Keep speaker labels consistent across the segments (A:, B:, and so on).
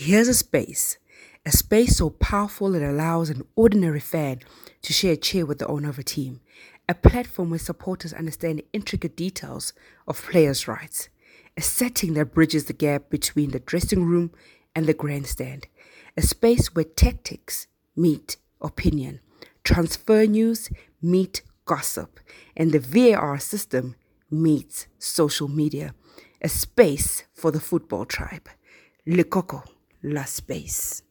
A: Here's a space, a space so powerful it allows an ordinary fan to share a chair with the owner of a team, a platform where supporters understand the intricate details of players' rights, a setting that bridges the gap between the dressing room and the grandstand, a space where tactics meet opinion, transfer news meet gossip, and the VAR system meets social media, a space for the football tribe. Le Coco La Space.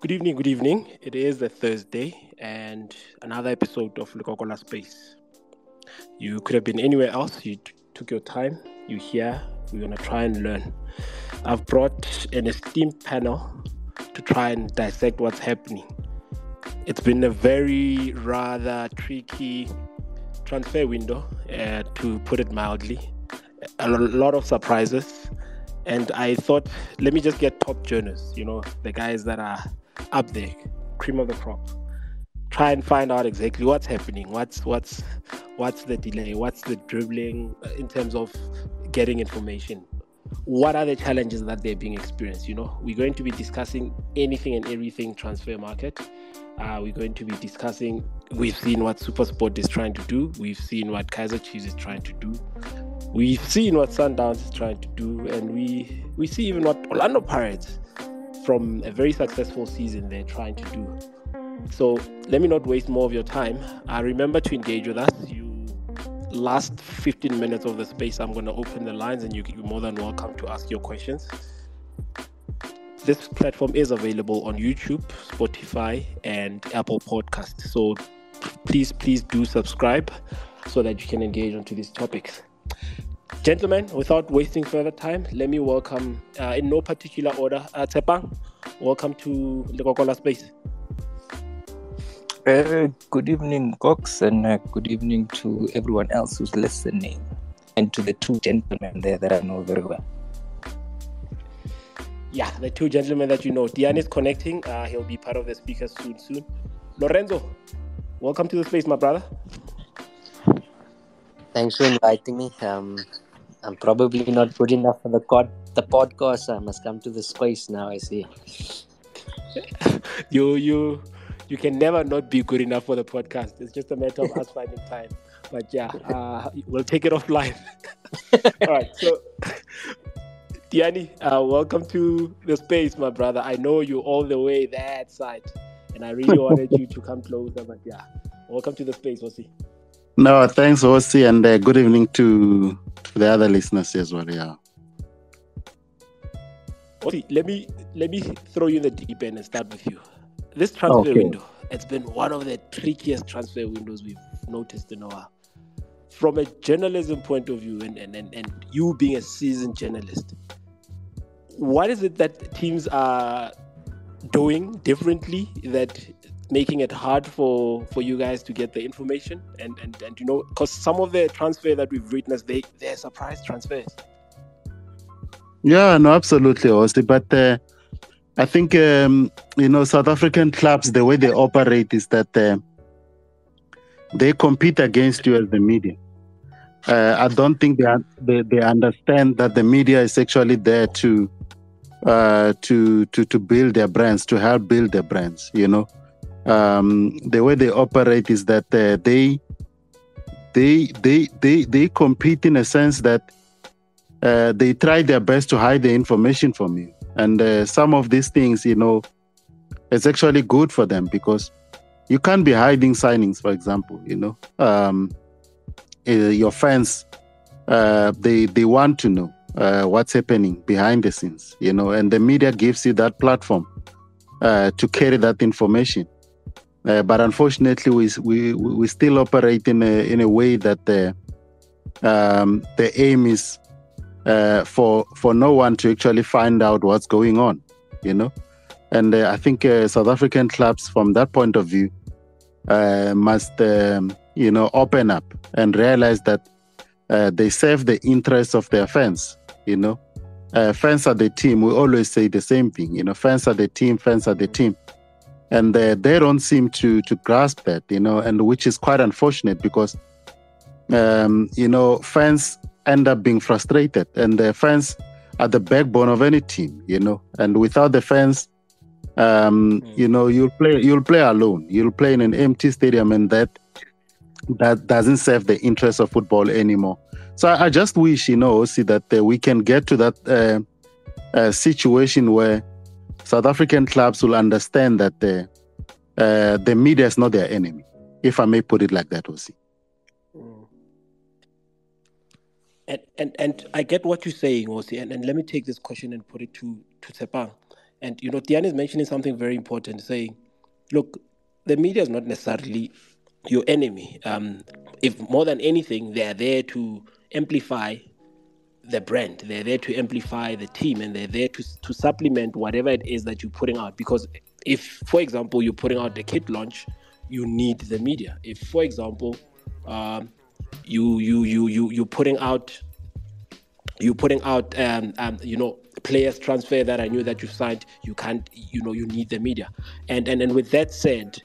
B: Good evening, good evening. It is a Thursday and another episode of Lukokola Space. You could have been anywhere else. You t- took your time. you're here. We're going to try and learn. I've brought an esteemed panel to try and dissect what's happening. It's been a very rather tricky transfer window, uh, to put it mildly. A lot of surprises. And I thought, let me just get top journalists, you know, the guys that are up there, cream of the crop. Try and find out exactly what's happening, what's what's what's the delay, what's the dribbling uh, in terms of getting information. What are the challenges that they're being experienced? You know, we're going to be discussing anything and everything transfer market. Uh, we're going to be discussing. We've seen what SuperSport is trying to do. We've seen what Kaizer Chiefs is trying to do. We've seen what Sundowns is trying to do, and we we see even what Orlando Pirates from a very successful season they're trying to do. So let me not waste more of your time. Uh, remember to engage with us. You last 15 minutes of the space, I'm going to open the lines, and you, you're more than welcome to ask your questions. This platform is available on YouTube, Spotify, and Apple Podcast. So please, please do subscribe so that you can engage onto these topics. Gentlemen, without wasting further time, let me welcome, uh, in no particular order, uh, Tsepang. Welcome to Lekokola Space.
C: Uh, good evening, Cox, and uh, good evening to everyone else who's listening, and to the two gentlemen there that I know very well.
B: Yeah, the two gentlemen that you know. Diane is connecting. Uh, he'll be part of the speakers soon, soon. Lorenzo, welcome to the space, my brother.
D: Thanks for inviting me. Um, I'm probably not good enough for the pod, the podcast. I must come to the space now. I see.
B: you you you can never not be good enough for the podcast. It's just a matter of us finding time. But yeah, uh, we'll take it offline. All right. So, Diani, uh, welcome to the space, my brother. I know you all the way that side, and I really wanted you to come closer. But yeah, welcome to the space, Osi.
E: No, thanks, Osi, and uh, good evening to, to the other listeners as well. Yeah.
B: Osi, let me let me throw you in the deep end and start with you. This transfer okay. window, it's been one of the trickiest transfer windows we've noticed in a while. From a journalism point of view, and, and, and, and you being a seasoned journalist, what is it that teams are doing differently that making it hard for for you guys to get the information and and, and you know because some of the transfer that we've witnessed they they're surprise transfers
E: yeah no absolutely Osi. but uh, I think um, you know South African clubs the way they operate is that uh, they compete against you as the media. Uh, I don't think they, they, they understand that the media is actually there to uh, to to to build their brands, to help build their brands. You know, um, the way they operate is that uh, they they they they they compete in a sense that uh, they try their best to hide the information from you. And uh, some of these things, you know, it's actually good for them because you can't be hiding signings, for example, you know. Um, uh, your fans, uh, they, they want to know uh, what's happening behind the scenes, you know, and the media gives you that platform uh, to carry that information. Uh, but unfortunately, we, we we still operate in a in a way that the um, the aim is uh, for for no one to actually find out what's going on, you know. And uh, I think uh, South African clubs, from that point of view, uh, must um, you know open up and realize that uh, they serve the interests of their fans. You know, uh, fans are the team. We always say the same thing. You know, fans are the team. Fans are the team. and they, they don't seem to to grasp that, you know, and which is quite unfortunate because, um, you know, fans end up being frustrated, and the fans are the backbone of any team, you know, and without the fans, um,
B: Mm.
E: you know, you'll play you'll play alone, you'll play in an empty stadium, and that that doesn't serve the interest of football anymore. So I, I just wish, you know, see that uh, we can get to that uh, uh, situation where South African clubs will understand that the uh, the media is not their enemy, if I may put it like that, Osi.
B: And, and and I get what you're saying, Osi, and, and let me take this question and put it to to Tsepang. And you know, Diane is mentioning something very important, saying, look, the media is not necessarily your enemy. Um, if more than anything, they are there to amplify the brand. They're there to amplify the team, and they're there to to supplement whatever it is that you're putting out. Because if, for example, you're putting out the kit launch, you need the media. If, for example, um, you you you you you're putting out you putting out um, um you know players transfer that I knew that you signed you can't you know you need the media. And and and with that said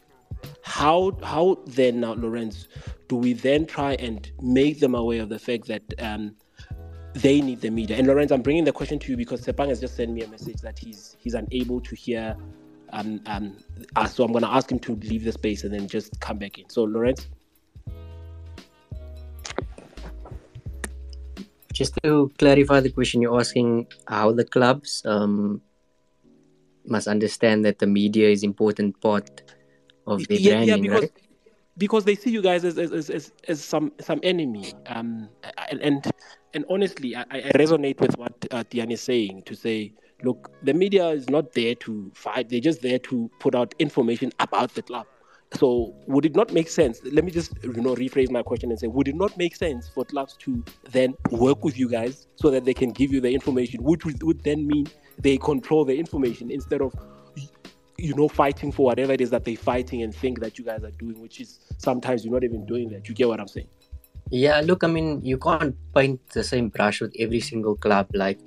B: how how then now Lorenz do we then try and make them aware of the fact that um they need the media? And Lorenz I'm bringing the question to you because Sepang has just sent me a message that he's he's unable to hear um um so I'm gonna ask him to leave the space and then just come back in. So Lorenz
D: Just to clarify the question, you're asking how the clubs um, must understand that the media is important part of their
B: yeah, yeah, because
D: right?
B: because they see you guys as as, as, as, some some enemy. Um, and and, and honestly, I, I resonate with what uh, Diane is saying to say, look, the media is not there to fight; they're just there to put out information about the club. So, would it not make sense? Let me just you know rephrase my question and say, would it not make sense for clubs to then work with you guys so that they can give you the information, which would, would then mean they control the information instead of you know, fighting for whatever it is that they're fighting and think that you guys are doing, which is sometimes you're not even doing that. You get what I'm saying?
D: Yeah, look, I mean, you can't paint the same brush with every single club. Like,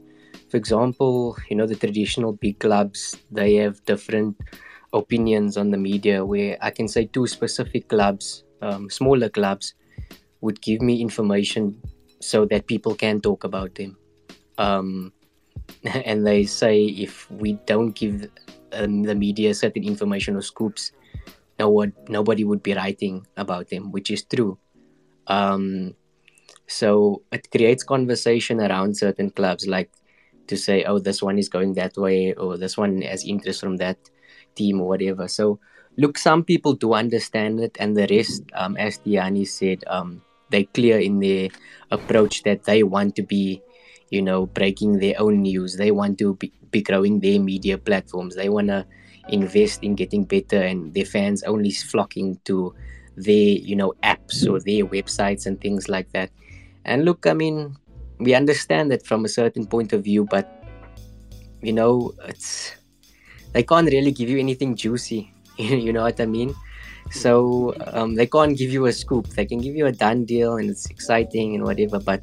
D: for example, you know, the traditional big clubs, they have different opinions on the media. Where I can say two specific clubs, um, smaller clubs, would give me information so that people can talk about them. Um, and they say if we don't give um, the media certain information or scoops, no one, nobody would be writing about them, which is true. Um, so it creates conversation around certain clubs, like to say, oh, this one is going that way, or this one has interest from that team, or whatever. So, look, some people do understand it, and the rest, um, as Diani said, um, they clear in their approach that they want to be, you know, breaking their own news. They want to be, be growing their media platforms. They want to invest in getting better, and their fans only flocking to their you know apps or their websites and things like that and look i mean we understand that from a certain point of view but you know it's they can't really give you anything juicy you know what i mean? So um, they can't give you a scoop. They can give you a done deal and it's exciting and whatever but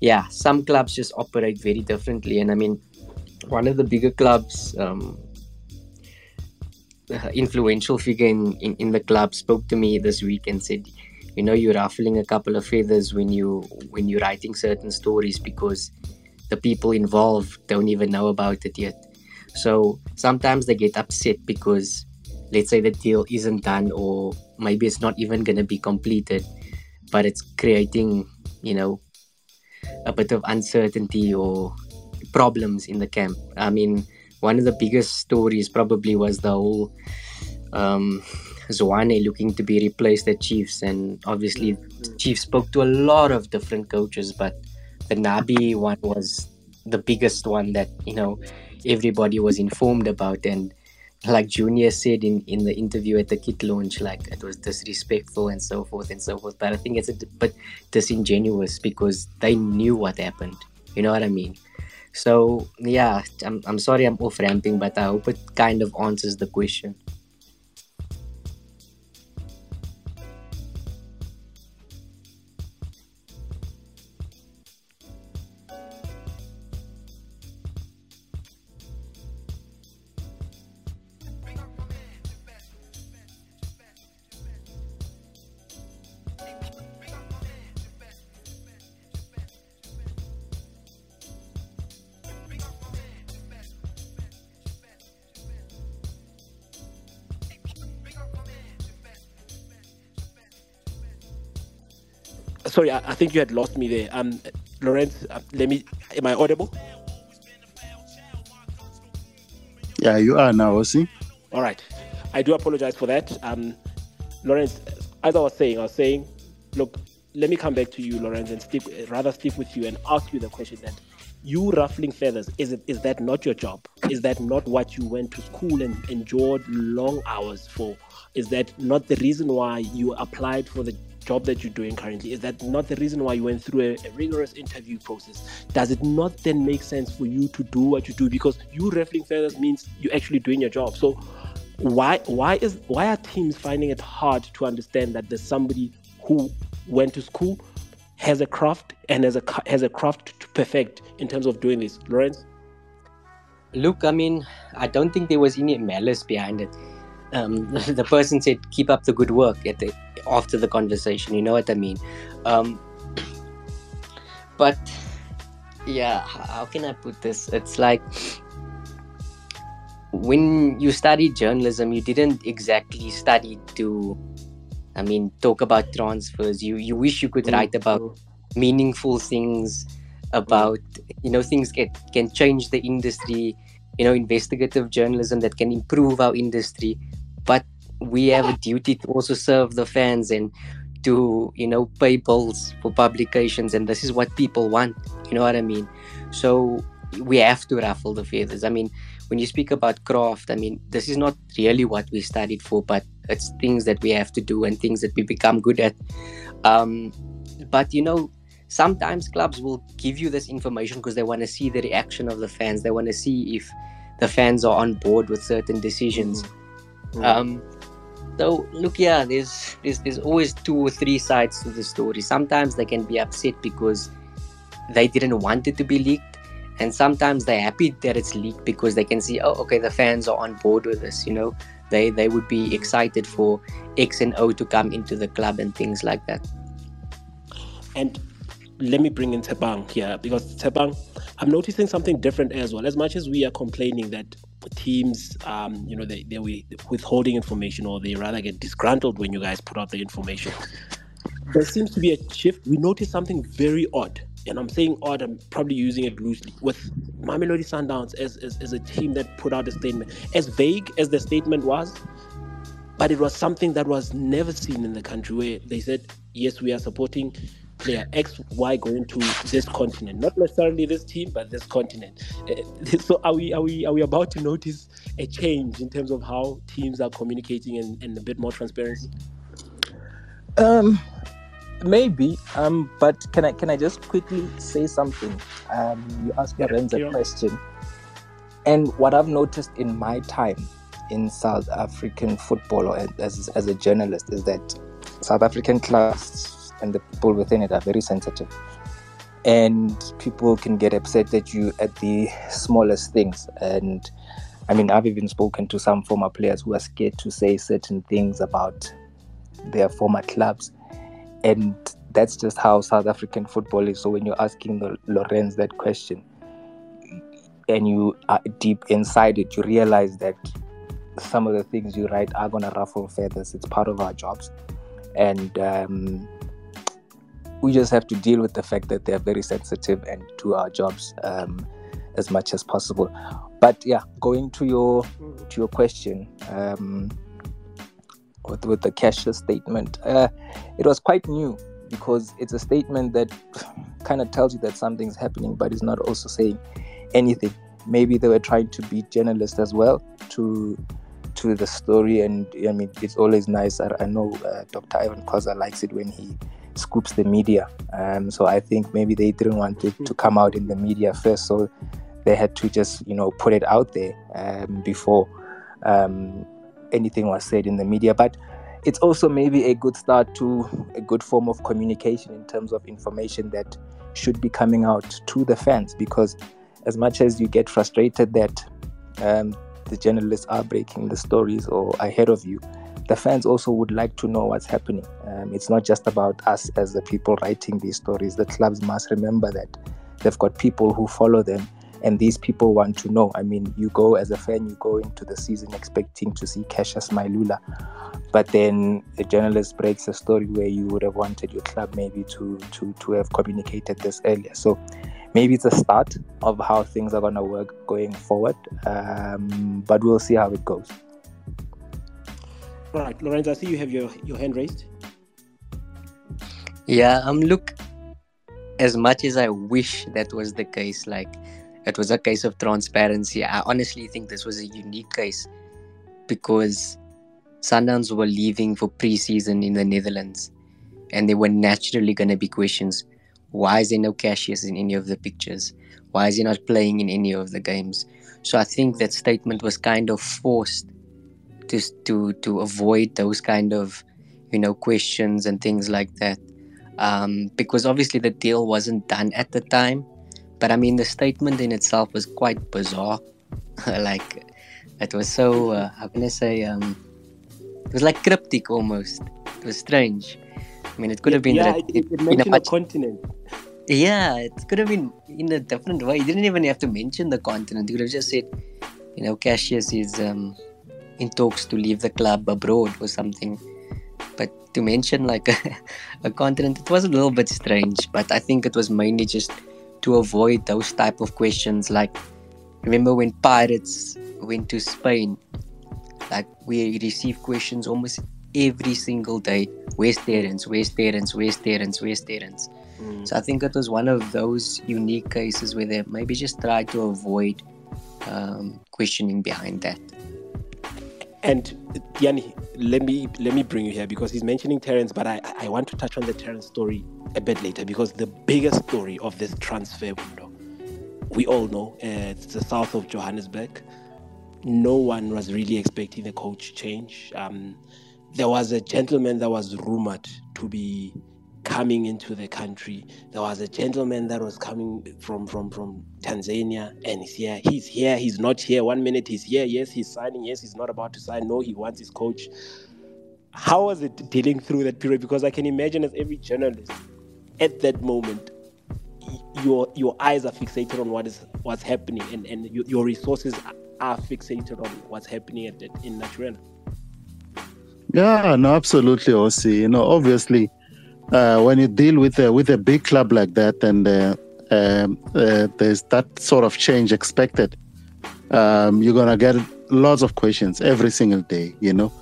D: yeah some clubs just operate very differently. And i mean one of the bigger clubs um, uh, influential figure in, in, in the club spoke to me this week and said you know you're ruffling a couple of feathers when you when you're writing certain stories because the people involved don't even know about it yet so sometimes they get upset because let's say the deal isn't done or maybe it's not even going to be completed but it's creating you know a bit of uncertainty or problems in the camp. I mean one of the biggest stories probably was the whole um, Zwane looking to be replaced at Chiefs, and obviously Chiefs spoke to a lot of different coaches, but the Nabi one was the biggest one that you know everybody was informed about, and like Junior said in in the interview at the kit launch, like it was disrespectful and so forth and so forth. But I think it's a bit disingenuous because they knew what happened. You know what I mean? So yeah, I'm, I'm sorry I'm off ramping, but I hope it kind of answers the question.
B: Sorry, I, I think you had lost me there. Um, Lorenz, uh, let me. Am I audible?
E: Yeah, you are now, see?
B: All right. I do apologize for that. Um, Lawrence, as I was saying, I was saying, look, let me come back to you, Lawrence, and stick, rather stick with you and ask you the question that you ruffling feathers, is it is that not your job? Is that not what you went to school and endured long hours for? Is that not the reason why you applied for the job that you're doing currently? Is that not the reason why you went through a, a, rigorous interview process? Does it not then make sense for you to do what you do? Because you ruffling feathers means you're actually doing your job. So why why is why are teams finding it hard to understand that there's somebody who went to school has a craft and has a has a craft to perfect in terms of doing this Lawrence
D: look I mean I don't think there was any malice behind it um, the person said keep up the good work at the after the conversation you know what I mean um, but yeah how can I put this it's like when you studied journalism, you didn't exactly study to, I mean, talk about transfers. You you wish you could mm-hmm. write about meaningful things, about you know things that can change the industry. You know, investigative journalism that can improve our industry. But we have a duty to also serve the fans and to you know pay bills for publications, and this is what people want. You know what I mean? So we have to ruffle the feathers. I mean, when you speak about craft, I mean, this is not really what we studied for, but it's things that we have to do and things that we become good at. Um, but you know, sometimes clubs will give you this information because they want to see the reaction of the fans. They want to see if the fans are on board with certain decisions. Mm-hmm. Um, so look, yeah, there's, there's there's always two or three sides to the story. Sometimes they can be upset because they didn't want it to be leaked and sometimes they're happy that it's leaked because they can see oh okay the fans are on board with this you know they they would be excited for x and o to come into the club and things like that
B: and let me bring in Tebang here because Tebang, I'm noticing something different as well. As much as we are complaining that teams, um, you know, they, they're withholding information or they rather get disgruntled when you guys put out the information, there seems to be a shift. We noticed something very odd and I'm saying odd, I'm probably using it loosely, with Mamelodi Sundowns as, as, as a team that put out a statement. As vague as the statement was, but it was something that was never seen in the country where they said, yes, we are supporting player X, Y going to this continent. Not necessarily this team, but this continent. Uh, so are we are we are we about to notice a change in terms of how teams are communicating and, and a bit more transparency?
C: Um maybe um but can i can i just quickly say something um you asked yeah, a question and what i've noticed in my time in south african football or as, as a journalist is that south african clubs and the people within it are very sensitive and people can get upset at you at the smallest things and i mean i've even spoken to some former players who are scared to say certain things about their former clubs and that's just how South African football is. So when you're asking Lorenz that question, and you are deep inside it, you realize that some of the things you write are gonna ruffle feathers. It's part of our jobs, and um, we just have to deal with the fact that they're very sensitive and do our jobs um, as much as possible. But yeah, going to your to your question. Um, with, with the Cassius statement. Uh, it was quite new because it's a statement that kind of tells you that something's happening, but it's not also saying anything. Maybe they were trying to be journalists as well to to the story, and I mean, it's always nice. I, I know uh, Dr. Irvin Khoza likes it when he scoops the media. Um, so I think maybe they didn't want it to come out in the media first, so they had to just you know put it out there um, before um, anything was said in the media. But it's also maybe a good start to a good form of communication in terms of information that should be coming out to the fans because as much as you get frustrated that um, the journalists are breaking the stories or ahead of you the fans also would like to know what's happening. Um, it's not just about us as the people writing these stories. The clubs must remember that they've got people who follow them, and these people want to know. I mean, you go as a fan, you go into the season expecting to see Cassius Mailula, but then a journalist breaks a story where you would have wanted your club maybe to to to have communicated this earlier. So maybe it's a start of how things are going to work going forward, um, but we'll see how it goes.
B: All right, Lorenzo, I see you have your, your hand raised.
D: Yeah, um, look, as much as I wish that was the case, like it was a case of transparency, I honestly think this was a unique case because Sundowns were leaving for preseason in the Netherlands and there were naturally going to be questions why is there no Cassius in any of the pictures? Why is he not playing in any of the games? So I think that statement was kind of forced to to to avoid those kind of you know questions and things like that. Um, because obviously the deal wasn't done at the time, but I mean the statement in itself was quite bizarre. like it was so uh, how can I say um, it was like cryptic almost. It was strange. I mean, it could have been
B: yeah, it, it, it mentioned a, much, a continent.
D: Yeah, it could have been in a different way. You didn't even have to mention the continent. You could have just said, you know, Cassius is um, in talks to leave the club abroad or something. But to mention like a, a continent, it was a little bit strange. But I think it was mainly just to avoid those type of questions. Like, remember when Pirates went to Spain? Like, we received questions almost every single day. Where's Terence? Where's Terence? Where's Terence? Where's Terence? Mm. So I think it was one of those unique cases where they maybe just tried to avoid um, questioning behind that.
B: And Yanni, let me let me bring you here because he's mentioning Terence, but I, I want to touch on the Terence story a bit later because the biggest story of this transfer window, we all know, uh, it's the south of Johannesburg. No one was really expecting the coach change. Um, there was a gentleman that was rumored to be coming into the country. There was a gentleman that was coming from from from Tanzania, and he's here. He's here. He's not here. One minute he's here. Yes, he's signing. Yes, he's not about to sign. No, he wants his coach. How was it dealing through that period? Because I can imagine as every journalist at that moment, your your eyes are fixated on what is what's happening, and and your, your resources are fixated on what's happening at that, in Naturena.
E: Yeah, no, absolutely, Osi. You know, obviously, uh, when you deal with a, with a big club like that, and uh, um, uh, there's that sort of change expected, um, you're gonna get lots of questions every single day. You know,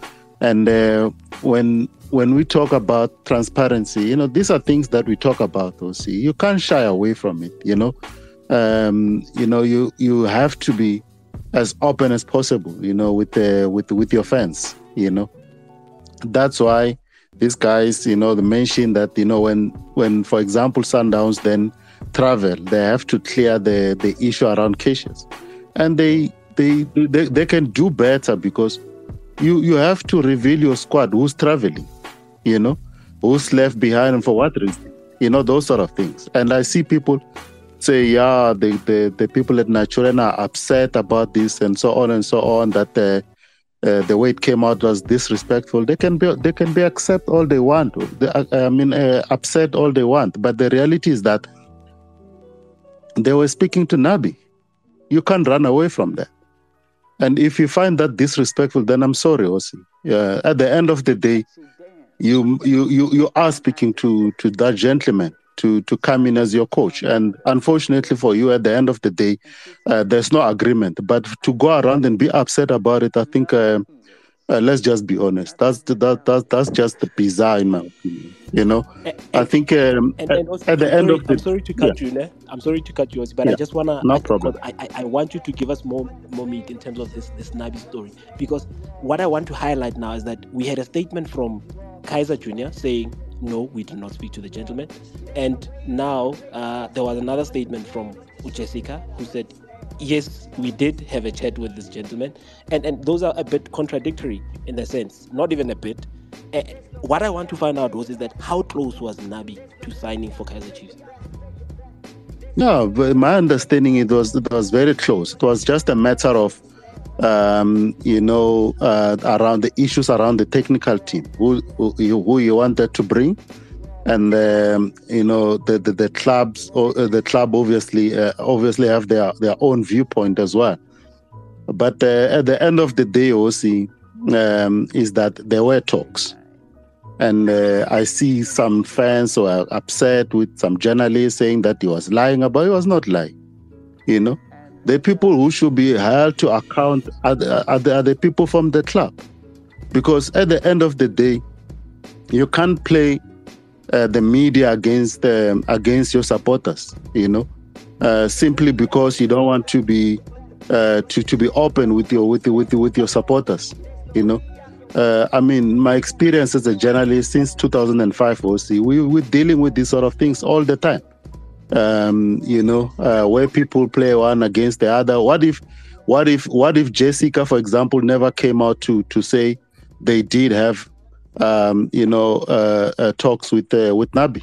E: and uh, when when we talk about transparency, you know, these are things that we talk about. Osi, you can't shy away from it. You know, um, you know, you you have to be as open as possible. You know, with the with with your fans. You know that's why these guys, you know, they mention that, you know, when when for example Sundowns then travel, they have to clear the the issue around Cassius. And they they they, they can do better because you you have to reveal your squad who's traveling, you know, who's left behind and for what reason. You know, those sort of things. And I see people say, yeah, the, the, the people at Naturena are upset about this and so on and so on, that uh, uh, the way it came out was disrespectful. They can be they can be accept all they want. They, uh, I mean, uh, upset all they want. But the reality is that they were speaking to Nabi. You can't run away from that. And if you find that disrespectful, then I'm sorry, Osi. Uh, at the end of the day, you you you you are speaking to to that gentleman to to come in as your coach. And unfortunately for you, at the end of the day, uh, there's no agreement. But to go around and be upset about it, I think. Uh, uh, let's just be honest. That's the, that, that that's just the bizarre in my opinion. You know, and, I think um, and, and also, at the end of the.
B: I'm sorry to cut yeah. you, ne? I'm sorry to cut you, but yeah. I just wanna.
E: No
B: I,
E: problem.
B: I, I, I want you to give us more more meat in terms of this this Nabi story because what I want to highlight now is that we had a statement from Kaizer Junior saying no, we did not speak to the gentleman. And now uh, there was another statement from Jessica who said, yes, we did have a chat with this gentleman. And, and those are a bit contradictory in the sense, not even a bit. Uh, what I want to find out was is that how close was Nabi to signing for Kaizer Chiefs?
E: No, but my understanding it was it was very close. It was just a matter of um, you know, uh, around the issues around the technical team, who, who, who you wanted to bring, and um, you know the, the, the clubs, or uh, the club obviously uh, obviously have their their own viewpoint as well. But uh, at the end of the day, OC um, is that there were talks, and uh, I see some fans who are upset with some journalists saying that he was lying about. He was not lying, you know the people who should be held to account are the, are the, are the people from the club. Because at the end of the day, you can't play uh, the media against um, against your supporters, you know, uh, simply because you don't want to be uh, to to be open with your with with with your supporters, you know. Uh, I mean, my experience as a journalist since 2005, OC, we we're dealing with these sort of things all the time um, you know, uh, where people play one against the other. What if, what if, what if Jessica, for example, never came out to to say they did have, um, you know, uh, uh, talks with uh, with Nabi?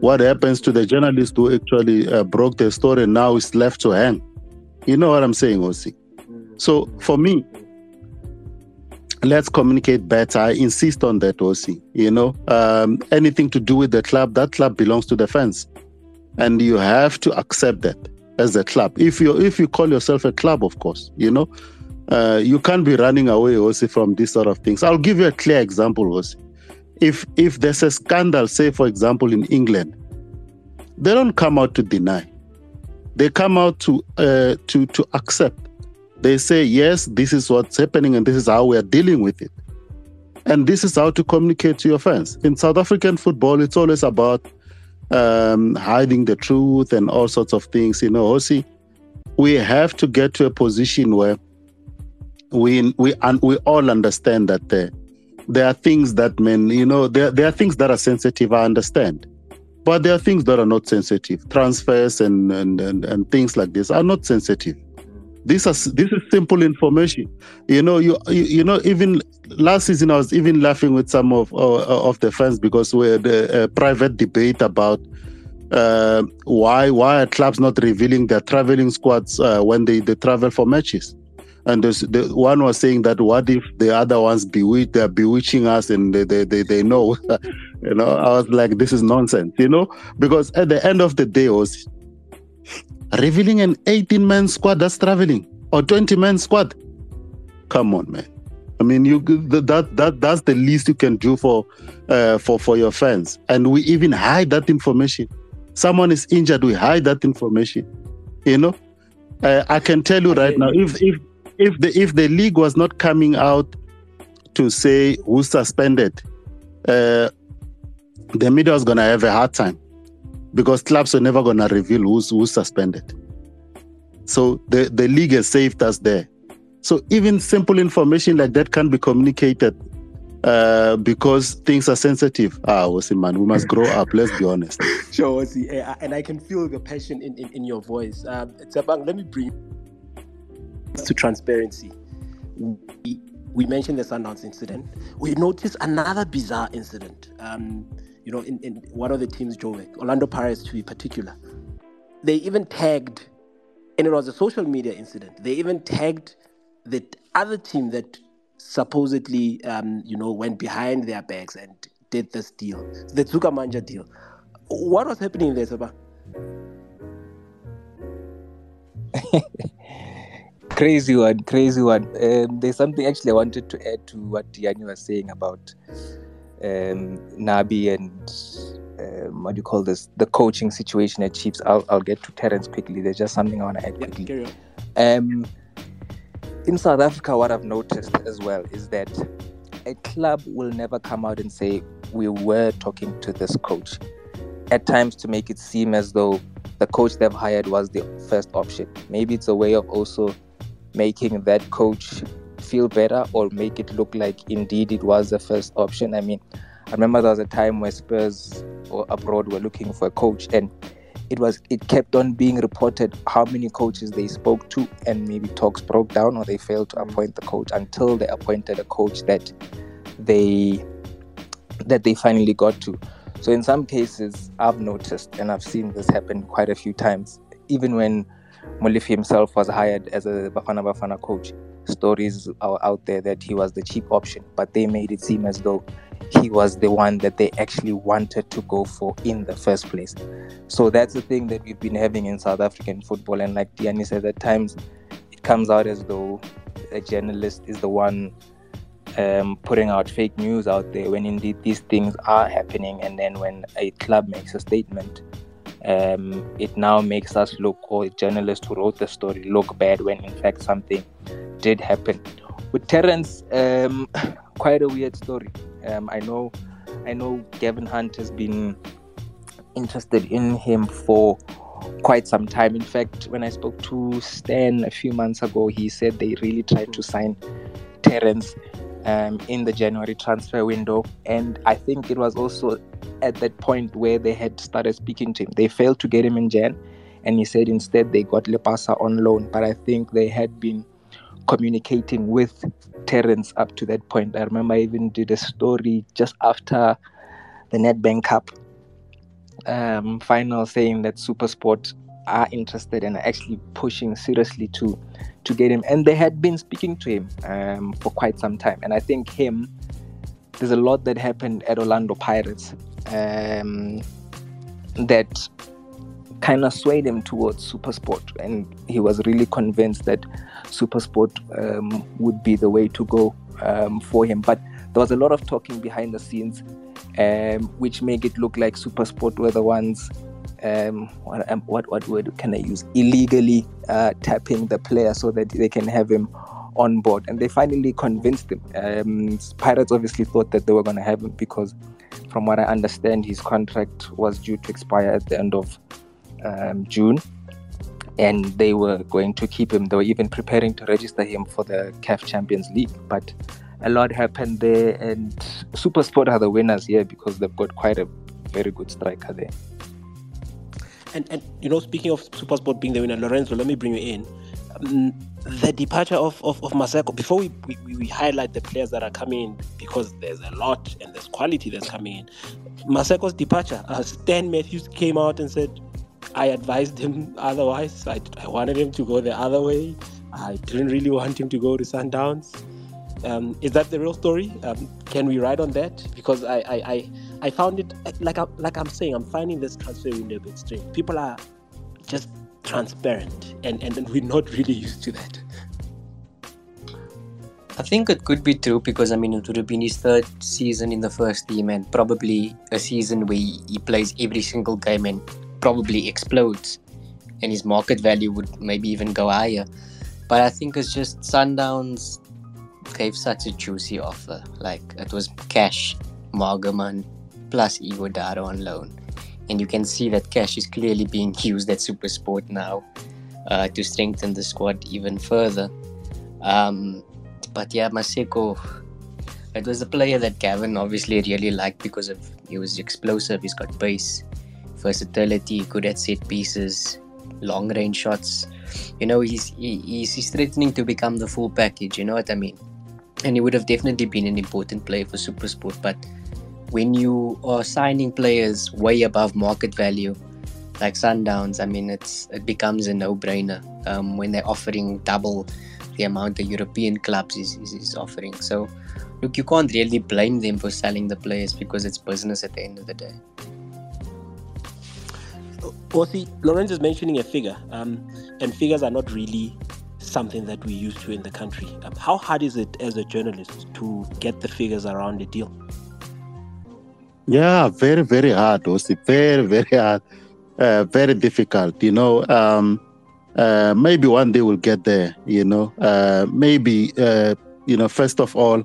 E: What happens to the journalist who actually uh, broke the story and now is left to hang? You know what I'm saying, OC? So for me, let's communicate better. I insist on that, OC. You know, um, anything to do with the club, that club belongs to the fans and you have to accept that as a club. If you if you call yourself a club, of course, you know, uh, you can't be running away also from these sort of things. I'll give you a clear example also. If if there's a scandal, say for example in England, they don't come out to deny. They come out to uh, to to accept. They say yes, this is what's happening, and this is how we are dealing with it. And this is how to communicate to your fans. In South African football, it's always about um, hiding the truth and all sorts of things. You know, see, we have to get to a position where we we and we all understand that there there are things that men, you know, there there are things that are sensitive. I understand, but there are things that are not sensitive. Transfers and and and, and things like this are not sensitive. This is this is simple information. You know, you you, you know, even last season I was even laughing with some of uh, of the fans because we had a, a private debate about uh, why why are clubs not revealing their traveling squads uh, when they, they travel for matches. And the one was saying that what if the other ones bewitch they're bewitching us and they they, they, they know you know I was like this is nonsense you know because at the end of the day was revealing an 18 man squad that's traveling or 20 man squad. Come on, man. I mean, you that that that's the least you can do for uh, for for your fans, and we even hide that information. Someone is injured, we hide that information. You know, uh, I can tell you right now, if if if the if the league was not coming out to say who's suspended, uh, the media was gonna have a hard time because clubs are never to reveal who's, who's suspended. So the, the league has saved us there. So even simple information like that can be communicated uh, because things are sensitive. Ah, Wasi, man, we must grow up. Let's be honest.
B: Sure, Wasi, eh, and I can feel the passion in, in, in your voice. Um, Tsabang, let me bring to transparency. We, we mentioned the Sundowns incident. We noticed another bizarre incident. Um, you know, in, in one of the teams, Joburg, Orlando Pirates to be particular. They even tagged, and it was a social media incident. They even tagged the other team that supposedly, um, you know, went behind their backs and did this deal, the Dzvukamanja deal. What was happening there, Saba?
C: crazy one, crazy one. Um, there's something actually I wanted to add to what Yanni was saying about um, Nabi and um, what do you call this? The coaching situation at Chiefs. I'll, I'll get to Terence quickly. There's just something I want to add
B: yeah,
C: quickly. Um, in South Africa, what I've noticed as well is that a club will never come out and say, We were talking to this coach. At times, to make it seem as though the coach they've hired was the first option. Maybe it's a way of also making that coach feel better or make it look like indeed it was the first option. I mean, I remember there was a time where Spurs abroad were looking for a coach and it was it kept on being reported how many coaches they spoke to and maybe talks broke down or they failed to mm. appoint the coach until they appointed a coach that they that they finally got to. So in some cases I've noticed and I've seen this happen quite a few times even when Molefe himself was hired as a Bafana Bafana coach. Stories are out there that he was the cheap option, but they made it seem as though he was the one that they actually wanted to go for in the first place. So that's the thing that we've been having in South African football. And like Diani said, at times it comes out as though a journalist is the one um, putting out fake news out there when indeed these things are happening. And then when a club makes a statement, um, it now makes us look, or journalists who wrote the story, look bad when in fact something did happen. With Terence, um, quite a weird story. Um, I know, I know, Gavin Hunt has been interested in him for quite some time. In fact, when I spoke to Stan a few months ago, he said they really tried to sign Terence um, in the January transfer window. And I think it was also at that point where they had started speaking to him. They failed to get him in Jan, and he said instead they got Lepasa on loan. But I think they had been communicating with Terence up to that point. I remember I even did a story just after the Nedbank Cup um, final saying that Supersport are interested and are actually pushing seriously to to get him. And they had been speaking to him um, for quite some time. And I think him, there's a lot that happened at Orlando Pirates um, that kind of swayed him towards Supersport. And he was really convinced that Supersport um, would be the way to go um, for him. But there was a lot of talking behind the scenes, um, which make it look like Supersport were the ones um, what, um, what what word can I use? Illegally uh, tapping the player so that they can have him on board, and they finally convinced him. Um, Pirates obviously thought that they were going to have him because, from what I understand, his contract was due to expire at the end of um, June, and they were going to keep him. They were even preparing to register him for the CAF Champions League, but a lot happened there, and SuperSport are the winners here because they've got quite a very good striker there.
B: And and you know, speaking of SuperSport being the winner, Lorenzo, let me bring you in. Um, the departure of, of, of Maseko, before we, we, we highlight the players that are coming in, because there's a lot and there's quality that's coming in. Maseko's departure, uh, Stan Matthews came out and said, I advised him otherwise. I, I wanted him to go the other way. I didn't really want him to go to Sundowns. Um, is that the real story? Um, can we ride on that? Because I, I, I found it like I, like I'm saying, I'm finding this transfer window a bit strange. People are just transparent, and, and, and we're not really used to that.
D: I think it could be true because I mean it would have been his third season in the first team and probably a season where he plays every single game and probably explodes and his market value would maybe even go higher. But I think it's just Sundowns gave such a juicy offer. Like it was cash, Margaman plus Ighodaro on loan. And you can see that cash is clearly being used at Supersport now uh, to strengthen the squad even further. Um, but yeah, Maseko, it was a player that Gavin obviously really liked because of he was explosive, he's got pace, versatility, good at set pieces, long range shots. You know, he's he, he's, he's threatening to become the full package. You know what I mean? and he would have definitely been an important player for Supersport. But when you are signing players way above market value, like Sundowns, I mean, it's it becomes a no-brainer um, when they're offering double the amount the European clubs is, is, is offering. So, look, you can't really blame them for selling the players because it's business at the end of the day.
B: Well, see, Lorenzo is mentioning a figure, um, and figures are not really something that we used to in the country. Um, how hard is it as a journalist to get the figures around a deal?
E: Yeah, very, very hard, Osi. Very, very hard. Uh, very difficult. You know, um, uh, maybe one day we'll get there. You know, uh, maybe uh, you know. First of all,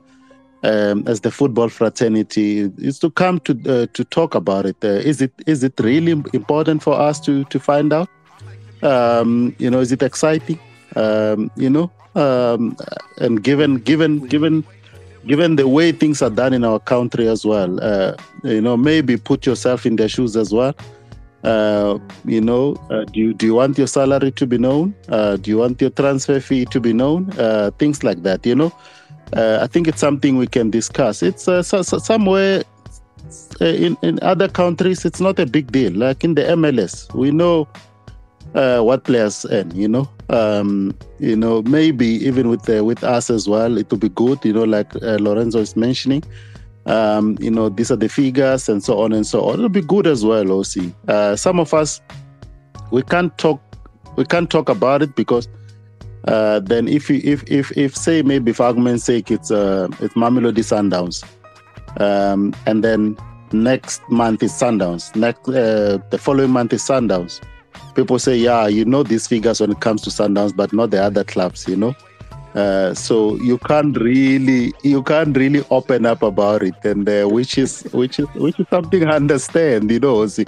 E: um, as the football fraternity, is to come to uh, to talk about it. Uh, is it is it really important for us to to find out? Um, you know, is it exciting? um, you know, um, and given given given given the way things are done in our country as well, uh, you know, maybe put yourself in their shoes as well. Uh, you know, uh, do you, do you want your salary to be known? Uh, do you want your transfer fee to be known? Uh, things like that. You know, uh, I think it's something we can discuss. It's so, so somewhere in in other countries, it's not a big deal. Like in the MLS, we know what players earn. You know, um, you know, maybe even with uh, with us as well, it would be good. You know, like uh, Lorenzo is mentioning. Um, you know, these are the figures and so on and so on. It'll be good as well, OC. Uh, some of us we can't talk we can't talk about it because uh, then if you if if if say maybe for argument's sake it's uh it's Mamelodi Sundowns, um, and then next month is Sundowns, next uh, the following month is Sundowns. People say, yeah, you know these figures when it comes to Sundowns, but not the other clubs, you know. Uh, so you can't really you can't really open up about it, and uh, which is which is which is something I understand, you know. See,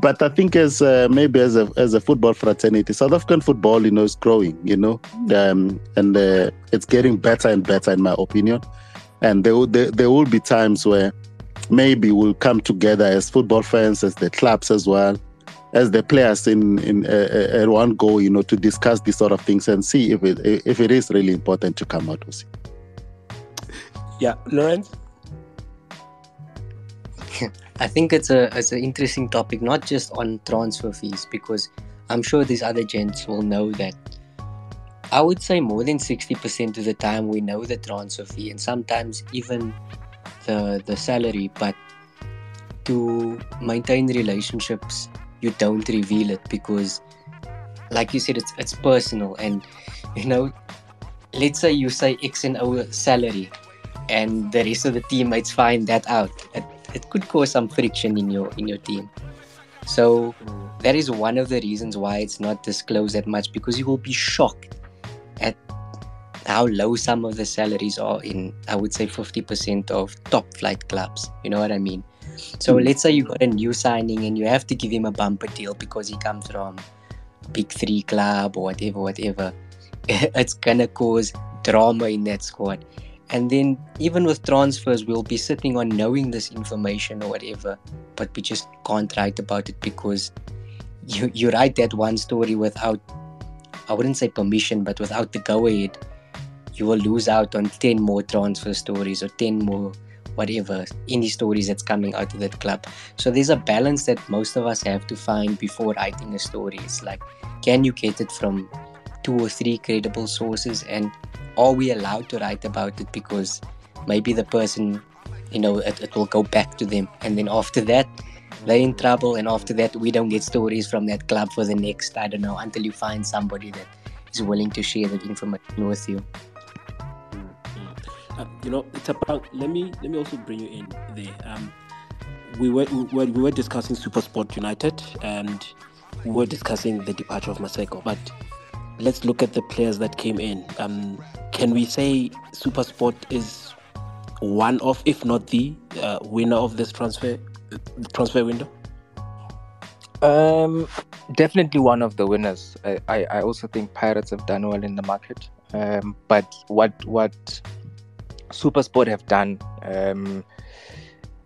E: but I think as uh, maybe as a as a football fraternity, South African football, you know, is growing, you know, um, and uh, it's getting better and better, in my opinion. And there will there, there will be times where maybe we'll come together as football fans, as the clubs as well, as the players in in uh, uh, one go, you know, to discuss these sort of things and see if it if it is really important to come out with it.
B: Yeah, Lorenz.
D: I think it's a it's an interesting topic, not just on transfer fees, because I'm sure these other gents will know that. I would say more than sixty percent of the time we know the transfer fee, and sometimes even the the salary. But to maintain relationships you don't reveal it because like you said it's it's personal and you know let's say you say x and o salary and the rest of the teammates find that out. It, it could cause some friction in your in your team. So that is one of the reasons why it's not disclosed that much because you will be shocked at how low some of the salaries are in i would say 50% of top flight clubs. You know what i mean so let's say you got a new signing and you have to give him a bumper deal because he comes from big three club or whatever, whatever. it's gonna cause drama in that squad. And then even with transfers, we'll be sitting on knowing this information or whatever, but we just can't write about it because you you write that one story without I wouldn't say permission, but without the go ahead, you will lose out on ten more transfer stories or ten more whatever any stories that's coming out of that club. So there's a balance that most of us have to find before writing a story. It's like can you get it from two or three credible sources? And are we allowed to write about it because maybe the person you know it, it will go back to them. And then after that they're in trouble. And after that we don't get stories from that club for the next i don't know until you find somebody that is willing to share that information with you
B: uh, you know, it's about. Let me let me also bring you in there. Um, we were we were, we were discussing SuperSport United and we were discussing the departure of Maseko, but let's look at the players that came in. Um, can we say SuperSport is one of, if not the uh, winner of this transfer transfer window?
C: Um, definitely one of the winners. I, I, I also think Pirates have done well in the market. Um, but what what Supersport have done um,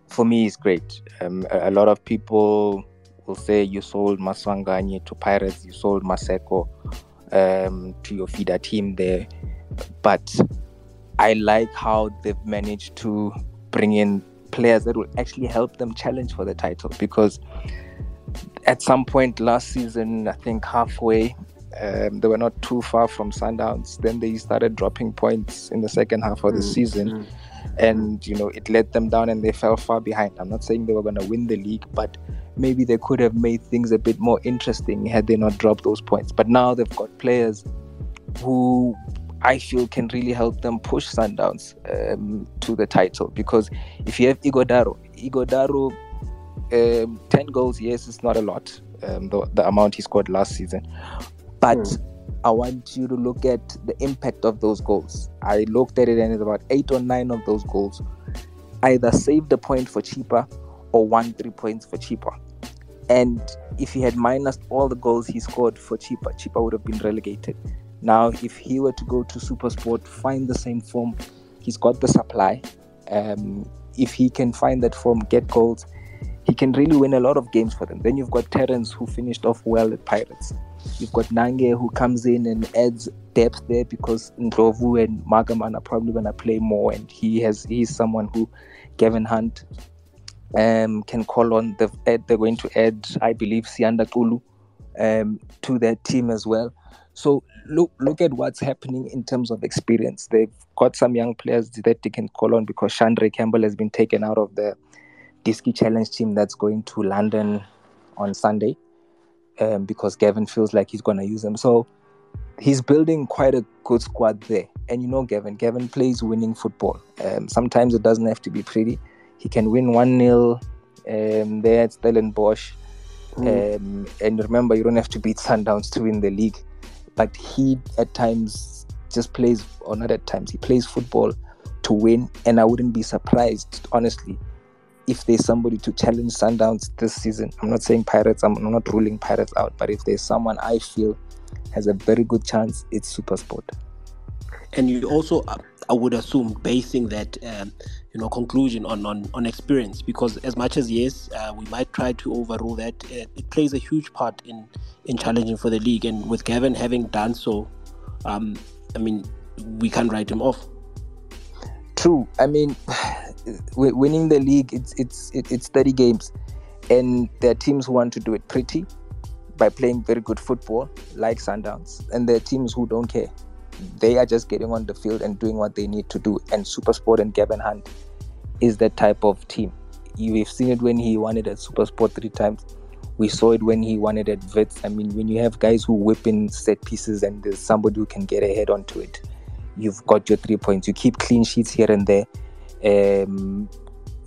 C: for me is great. Um, a, a, lot of people will say you sold Maswanganyi to Pirates, you sold Maseko um, to your feeder team there, but I like how they've managed to bring in players that will actually help them challenge for the title because at some point last season, I think halfway, um, they were not too far from Sundowns. Then they started dropping points in the second half of the mm, season, mm. and you know it let them down, and they fell far behind. I'm not saying they were going to win the league, but maybe they could have made things a bit more interesting had they not dropped those points. But now they've got players who I feel can really help them push Sundowns um, to the title because if you have Ighodaro, Ighodaro, um, 10 goals, yes, it's not a lot, um, the, the amount he scored last season. But mm. I want you to look at the impact of those goals. I looked at it and it's about eight or nine of those goals either saved a point for Chippa or won three points for Chippa. And if he had minused all the goals he scored for cheaper, Chippa would have been relegated. Now, if he were to go to Supersport, find the same form, he's got the supply. Um, if he can find that form, get goals, he can really win a lot of games for them. Then you've got Terence, who finished off well at Pirates. You've got Nange who comes in and adds depth there because Ndlovu and Magaman are probably going to play more, and he has he's someone who Gavin Hunt um, can call on. They're going to add, I believe, Siyanda Xulu um, to their team as well. So look look at what's happening in terms of experience. They've got some young players that they can call on because Shandre Campbell has been taken out of the Diski Challenge team that's going to London on Sunday um, because Gavin feels like he's going to use them. So he's building quite a good squad there. And you know, Gavin, Gavin plays winning football. Um, sometimes it doesn't have to be pretty. He can win 1 0 um, there at Stellenbosch. Mm. Um, and remember, you don't have to beat Sundowns to win the league. But he, at times, just plays, or not at times, he plays football to win. And I wouldn't be surprised, honestly, if there's somebody to challenge Sundowns this season. I'm not saying Pirates, I'm not ruling Pirates out, but if there's someone I feel has a very good chance, it's Supersport.
B: And you also, uh, I would assume, basing that um, you know conclusion on, on on experience, because as much as yes, uh, we might try to overrule that, it, it, plays a huge part in in challenging for the league. And with Gavin having done so, um, I mean, we can't write him off.
C: True. I mean, winning the league, it's it's it's 30 games, and there are teams who want to do it pretty by playing very good football, like Sundowns, and there are teams who don't care. They are just getting on the field and doing what they need to do. And Supersport and Gavin Hunt is that type of team. You've seen it when he won it at Supersport three times. We saw it when he won it at Wits I mean, when you have guys who whip in set pieces and there's somebody who can get ahead onto it, you've got your three points. You keep clean sheets here and there, um,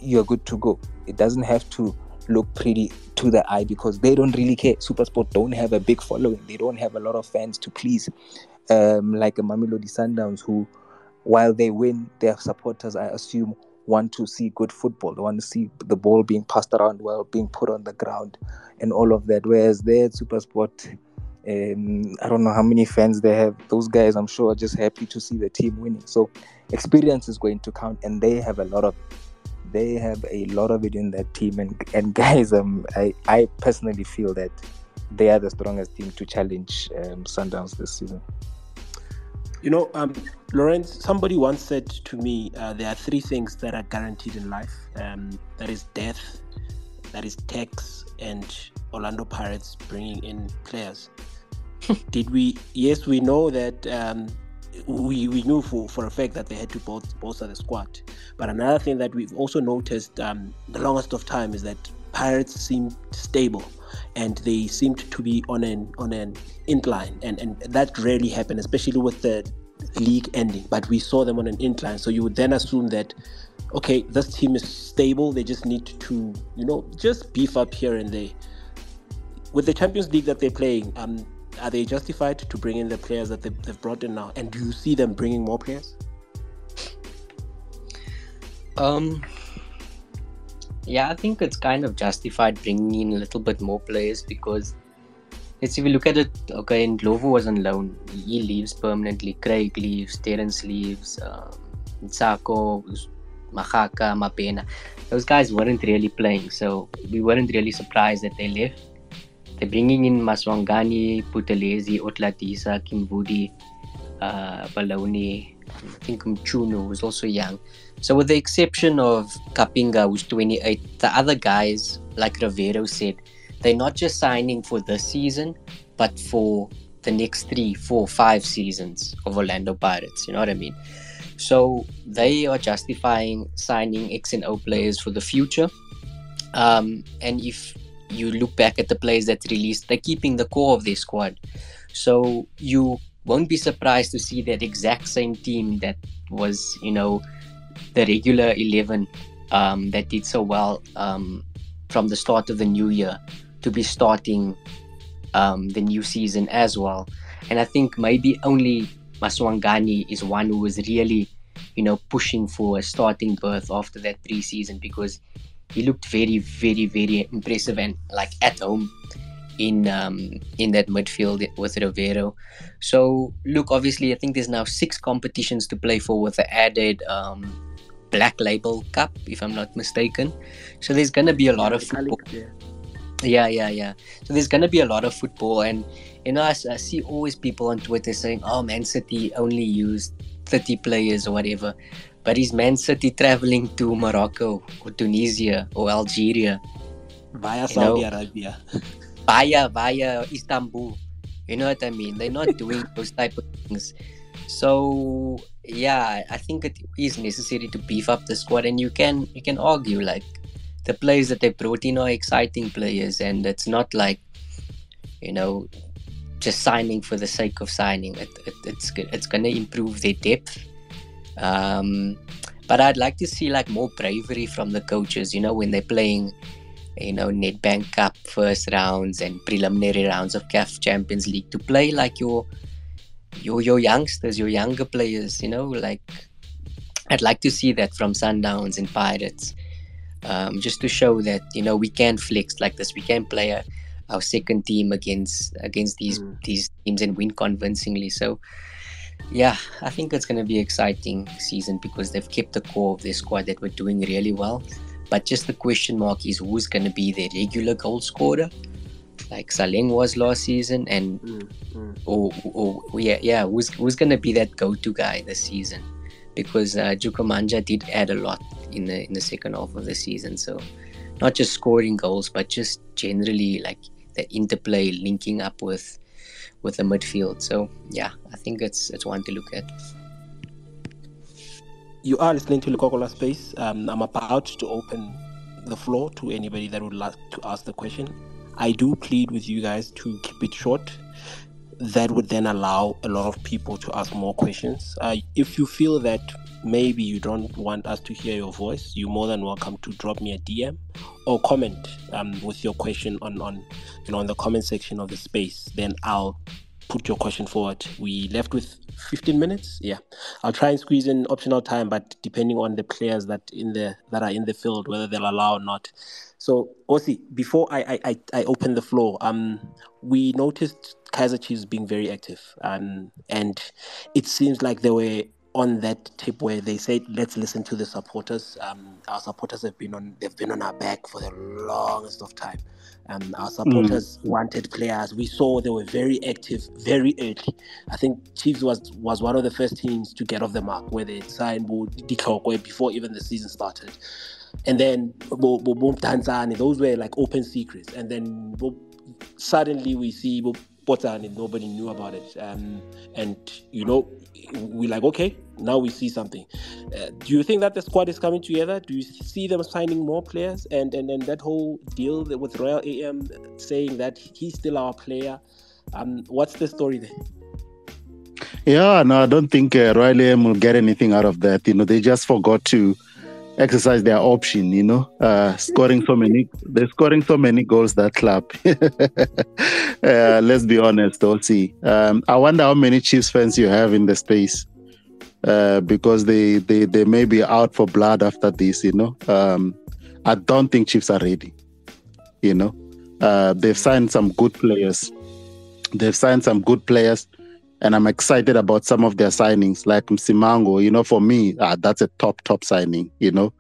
C: you're good to go. It doesn't have to look pretty to the eye because they don't really care. Supersport don't have a big following. They don't have a lot of fans to please, um, like a Mamelodi Sundowns, who, while they win, their supporters, I assume, want to see good football. They want to see the ball being passed around well, being put on the ground, and all of that. Whereas at Supersport, um, I don't know how many fans they have. Those guys, I'm sure, are just happy to see the team winning. So experience is going to count, and they have a lot of they have a lot of it in that team. And and guys, um, I I personally feel that they are the strongest team to challenge um, Sundowns this season.
B: You know, um, Lawrence, somebody once said to me, uh, there are three things that are guaranteed in life. Um, that is death, that is tax, and Orlando Pirates bringing in players. Did we? Yes, we know that um, we, we knew for, for a fact that they had to bolster the squad. But another thing that we've also noticed um, the longest of time is that Pirates seemed stable and they seemed to be on an on an incline and, and that rarely happened, especially with the league ending. But we saw them on an incline. So you would then assume that okay, this team is stable, they just need to, you know, just beef up here and there. With the Champions League that they're playing, um, are they justified to bring in the players that they've brought in now? And do you see them bringing more players?
D: Um, yeah, I think it's kind of justified bringing in a little bit more players because let's if you look at it, okay, and Glovo was on loan. He leaves permanently. Craig leaves. Terence leaves. Um, Sako, Mahaka, Mabena. Those guys weren't really playing, so we weren't really surprised that they left. They're bringing in Maswanganyi, Buthelezi, Otladisa, Kimvuidi, uh, Baloni, I think Mchunu, who's also young. So, with the exception of Kapinga, who's 28, the other guys, like Riveiro said, they're not just signing for this season, but for the next three, four, five seasons of Orlando Pirates. You know what I mean? So they are justifying signing X and O players for the future. Um, and if you look back at the players that released, they're keeping the core of their squad. So you won't be surprised to see that exact same team that was, you know, the regular 11 um, that did so well um, from the start of the new year to be starting um, the new season as well. And I think maybe only Maswanganyi is one who was really, you know, pushing for a starting berth after that pre-season because he looked very, very, very impressive and like at home in um, in that midfield with Riveiro. So look, obviously, I think there's now six competitions to play for with the added um, Black Label Cup, if I'm not mistaken. So there's gonna be a lot of football. Yeah, yeah, yeah. So there's gonna be a lot of football, and you know, I, I see always people on Twitter saying, "Oh, Man City only used 30 players or whatever." But is Man City traveling to Morocco or Tunisia or Algeria?
B: Via Saudi know? Arabia.
D: via via Istanbul. You know what I mean? They're not doing those type of things. So yeah, I think it is necessary to beef up the squad, and you can you can argue like the players that they brought in are exciting players, and it's not like you know just signing for the sake of signing. It, it, it's it's going to improve their depth. Um, but I'd like to see like more bravery from the coaches. You know, when they're playing, you know, Nedbank Cup first rounds and preliminary rounds of CAF Champions League to play like your your your youngsters, your younger players. You know, like I'd like to see that from Sundowns and Pirates. Um, just to show that you know we can flex like this, we can play a, our second team against against these mm. these teams and win convincingly. So yeah, I think it's going to be exciting season because they've kept the core of their squad that were doing really well. But just the question mark is who's going to be their regular goal scorer, like Saleng was last season, and mm, mm. Or, or yeah, yeah, who's who's going to be that go-to guy this season? Because uh, Dzvukamanja did add a lot in the in the second half of the season, so not just scoring goals, but just generally like the interplay linking up with with the midfield. So yeah, I think it's it's one to look at.
B: You are listening to Lekokolo Space. Um, I'm about to open the floor to anybody that would like to ask the question. I do plead with you guys to keep it short. That would then allow a lot of people to ask more questions. Uh, if you feel that maybe you don't want us to hear your voice, you're more than welcome to drop me a DM or comment um, with your question on, on you know on the comment section of the space. Then I'll put your question forward. We left with 15 minutes. Yeah, I'll try and squeeze in optional time, but depending on the players that in the that are in the field, whether they'll allow or not. So, Osi, before I, I, I open the floor, um, we noticed Kaizer Chiefs being very active, um, and it seems like they were on that tip where they said, "Let's listen to the supporters." Um, our supporters have been on; they've been on our back for the longest of time. Um, our supporters mm. wanted players. We saw they were very active very early. I think Chiefs was was one of the first teams to get off the mark where they signed Ditlhokwe before even the season started. And then boom Tanzania, those were like open secrets. And then suddenly we see and nobody knew about it. Um, and you know, we're like, okay, now we see something. Uh, do you think that the squad is coming together? Do you see them signing more players? And and, and that whole deal with Royal AM saying that he's still our player. Um, what's the story there?
E: Yeah, no, I don't think uh, Royal AM will get anything out of that. You know, they just forgot to exercise their option, you know, uh, scoring so many, they're scoring so many goals that club. uh, let's be honest, see. Um, I wonder how many Chiefs fans you have in the space uh, because they, they, they may be out for blood after this, you know. Um, I don't think Chiefs are ready, you know. Uh, they've signed some good players. They've signed some good players and I'm excited about some of their signings, like Msimango. You know, for me, uh, that's a top top signing. You know,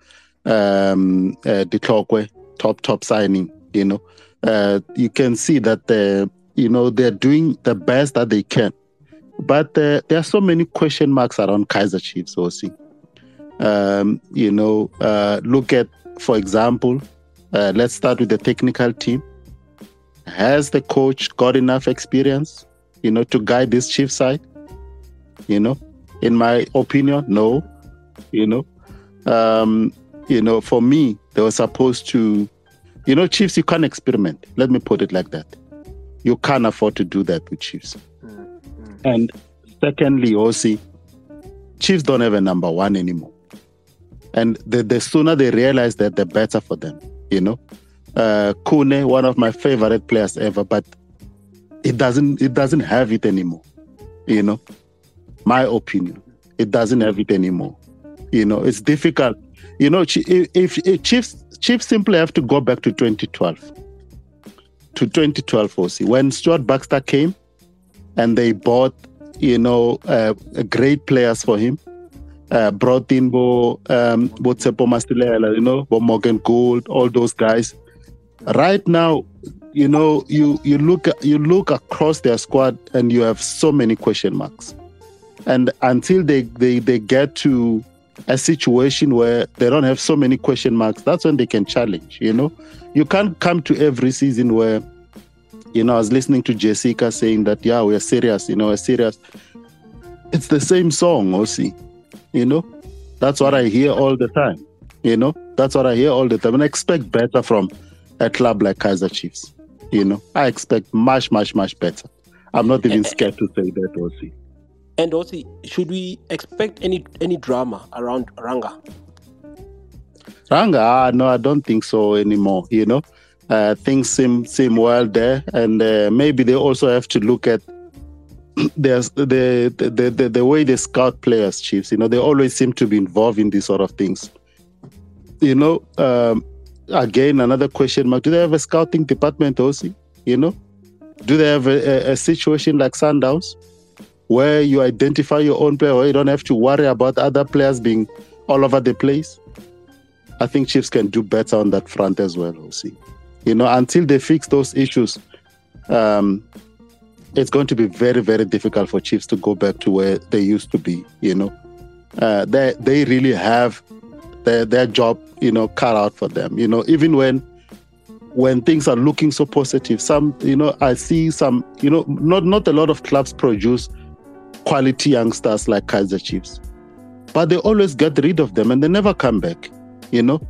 E: um, uh, Ditlhokwe, top top signing. You know, uh, you can see that they, you know they're doing the best that they can, but uh, there are so many question marks around Kaizer Chiefs. Also, um, you know, uh, look at for example, uh, let's start with the technical team. Has the coach got enough experience? You know, to guide this chief side? You know, in my opinion, no. You know, um, you know, for me, they were supposed to, you know, chiefs. You can't experiment. Let me put it like that. You can't afford to do that with chiefs. Mm-hmm. And secondly, also, chiefs don't have a number one anymore. And the, the sooner they realize that, the better for them. You know, uh, Khune, one of my favorite players ever, but it doesn't it doesn't have it anymore you know? My opinion it doesn't have it anymore you know? It's difficult. You know if, if chiefs chiefs simply have to go back to 2012 to 2012 OC when Stuart Baxter came and they bought you know uh, great players for him uh, brought in Bo um, Bo Masilela, you know, Bo Morgan Gould, all those guys. Right now, you know, you you look you look across their squad and you have so many question marks. And until they, they, they get to a situation where they don't have so many question marks, that's when they can challenge, you know. You can't come to every season where You know, I was listening to Jessica saying that, yeah, we're serious, you know, we're serious. It's the same song, Osi. You know, that's what I hear all the time. You know, that's what I hear all the time. And I expect better from a club like Kaizer Chiefs. You know, I expect much, much, much better. I'm not even scared to say that, Osi.
B: And also, should we expect any any drama around Ranga?
E: Ranga, ah, no, I don't think so anymore. You know, uh, things seem seem well there, and uh, maybe they also have to look at the, the, the the the way they scout players. Chiefs, you know, they always seem to be involved in these sort of things. You know, um, again, another question mark: Do they have a scouting department, also? You know, do they have a, a, a situation like Sundowns? where you identify your own player, where you don't have to worry about other players being all over the place. I think Chiefs can do better on that front as well. We'll. You know, until they fix those issues, um, it's going to be very, very difficult for Chiefs to go back to where they used to be. You know, uh, they they really have their their job, you know, cut out for them. You know, even when when things are looking so positive, some you know, I see some, you know, not not a lot of clubs produce quality youngsters like Kaizer Chiefs. But they always get rid of them and they never come back, you know?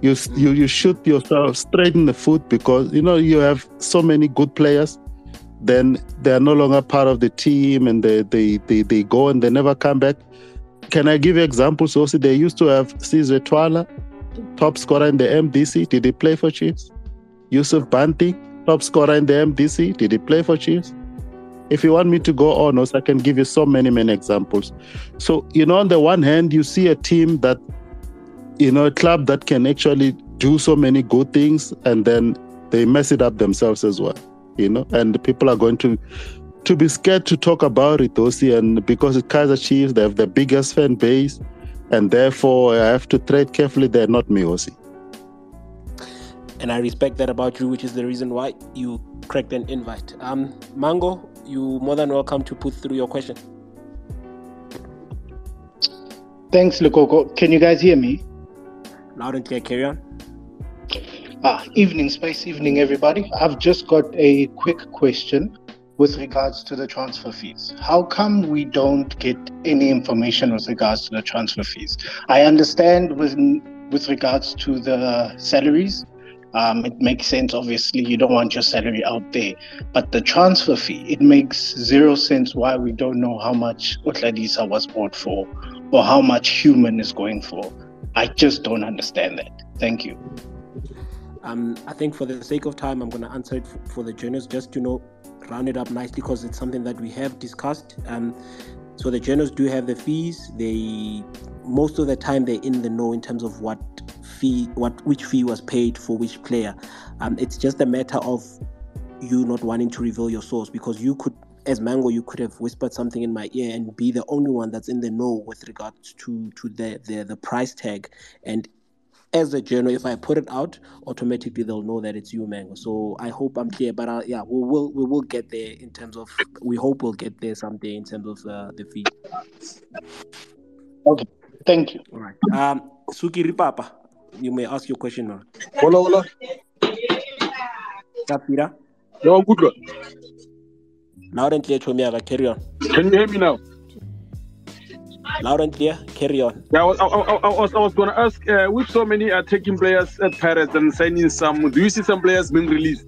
E: You, you you shoot yourself straight in the foot because you know you have so many good players then they are no longer part of the team and they they, they, they go and they never come back can i give you examples? Also they used to have Sizwe Twala top scorer in the mdc did he play for chiefs? Yusuf banti top scorer in the mdc did he play for chiefs? If you want me to go on, also, I can give you so many, many examples. So, you know, on the one hand, you see a team that, you know, a club that can actually do so many good things and then they mess it up themselves as well, you know, and people are going to to be scared to talk about it, Osi, and because it's Kaizer Chiefs, they have the biggest fan base, and therefore I have to tread carefully. They're not me, Osi.
B: And I respect that about you, which is the reason why you cracked an invite. Um, Mango, you more than welcome to put through your question.
F: Thanks, Lekoko. Can you guys hear me?
B: Loud and clear, carry on.
F: Ah, evening, Space Evening, everybody. I've just got a quick question with regards to the transfer fees. How come we don't get any information with regards to the transfer fees? I understand with with regards to the salaries, um, it makes sense, obviously, you don't want your salary out there. But the transfer fee, it makes zero sense why we don't know how much Otladisa was bought for or how much human is going for. I just don't understand that. Thank you.
B: Um, I think for the sake of time, I'm going to answer it for, for the journalists just to know, round it up nicely because it's something that we have discussed. Um, so the journals do have the fees. They most of the time they're in the know in terms of what fee, what which fee was paid for which player. Um, it's just a matter of you not wanting to reveal your source because you could, as Mango, you could have whispered something in my ear and be the only one that's in the know with regards to to the the, the price tag. And as a journal, if I put it out, automatically they'll know that it's you, Mango. So I hope I'm clear. But uh, yeah, we will we will get there in terms of. We hope we'll get there someday in terms of uh, the fee.
F: Okay, thank you.
B: All right. Um, Suki Papa you may ask your question now.
G: Hola, hola.
B: Sapira.
G: No, good one.
B: Loud and clear, Chomiaga. Carry on.
G: Can you hear me now?
B: Loud and clear. Carry on.
G: Yeah, I was, I, I, I was, I was going to ask, uh, with so many are taking players at Paris and signing some, do you see some players being released?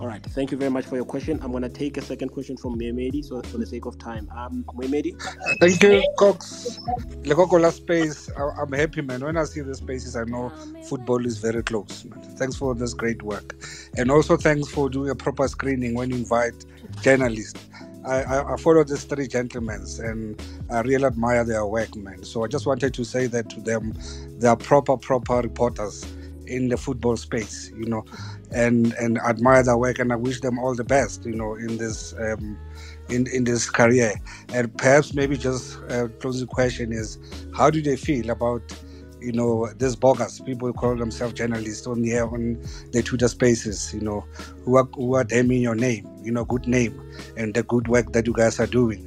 B: All right. Thank you very much for your question. I'm going to take a second question from Memedi, so for the sake of time. Um, Memedi?
H: Thank you, Cox. Lekokola space. I, am happy, man. When I see the spaces, I know football is very close. Man. Thanks for this great work. And also thanks for doing a proper screening when you invite journalists. I, I, I follow these three gentlemen and I really admire their work, man. So I just wanted to say that to them. They are proper, proper reporters in the football space, you know, and and admire their work, and I wish them all the best, you know, in this um, in in this career. And perhaps maybe just a closing question is, how do they feel about you know this bogus people who call themselves journalists on the on the Twitter spaces, you know, who are who are damning your name, you know, good name, and the good work that you guys are doing.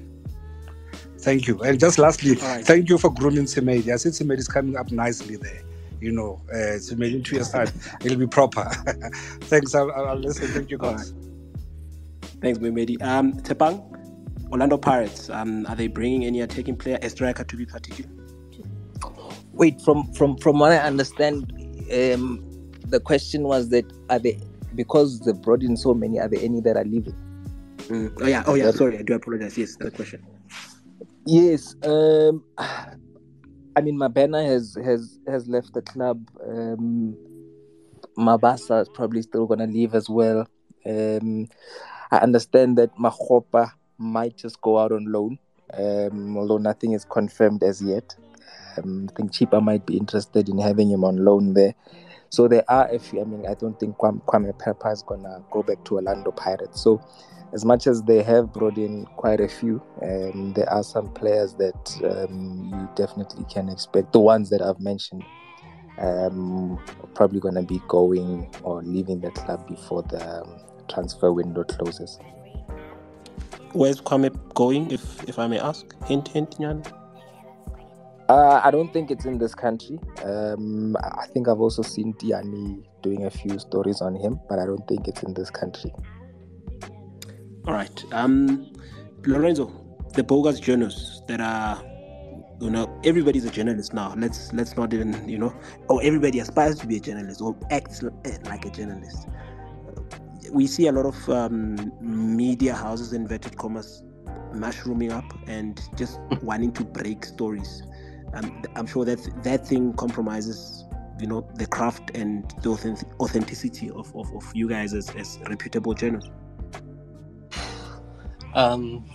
H: Thank you. And just lastly, right. thank you for grooming Simedi. I see Simedi is coming up nicely there you know, uh, so maybe two years time it'll be proper. Thanks. I'll, I'll, listen. Thank you, guys.
B: Thanks, Memedi. Um, Tepang, Orlando Pirates. Um, are they bringing any attacking player, a striker to be particular?
C: Wait, from from from what I understand, um, the question was that are they because they brought in so many, are there any that are leaving?
B: Mm. Oh yeah, oh yeah. Sorry, I do apologize. Yes, that question.
C: Yes. Um, I mean, Mabena has has has left the club. Um, Mabasa is probably still gonna leave as well. Um, I understand that Mahopa might just go out on loan, um, although nothing is confirmed as yet. Um, I think Chippa might be interested in having him on loan there. So there are a few. I mean, I don't think Kwame, Kwame is gonna go back to Orlando Pirates. So as much as they have brought in quite a few, um, there are some players that um, you definitely can expect. The ones that I've mentioned um, probably going to be going or leaving the club before the um, transfer window closes.
B: Where's Kwame going, if if I may ask? Hint, hint, Nyan.
C: Uh, I don't think it's in this country. Um, I think I've also seen Diani doing a few stories on him, but I don't think it's in this country.
B: All right. Um, Lorenzo, the bogus journalists that are, you know, everybody's a journalist now. Let's let's not even, you know, or everybody aspires to be a journalist or acts eh, like a journalist. We see a lot of um, media houses, inverted commas, mushrooming up and just wanting to break stories. Um, I'm sure that that thing compromises, you know, the craft and the authenticity of, of, of you guys as, as reputable journalists.
D: Um,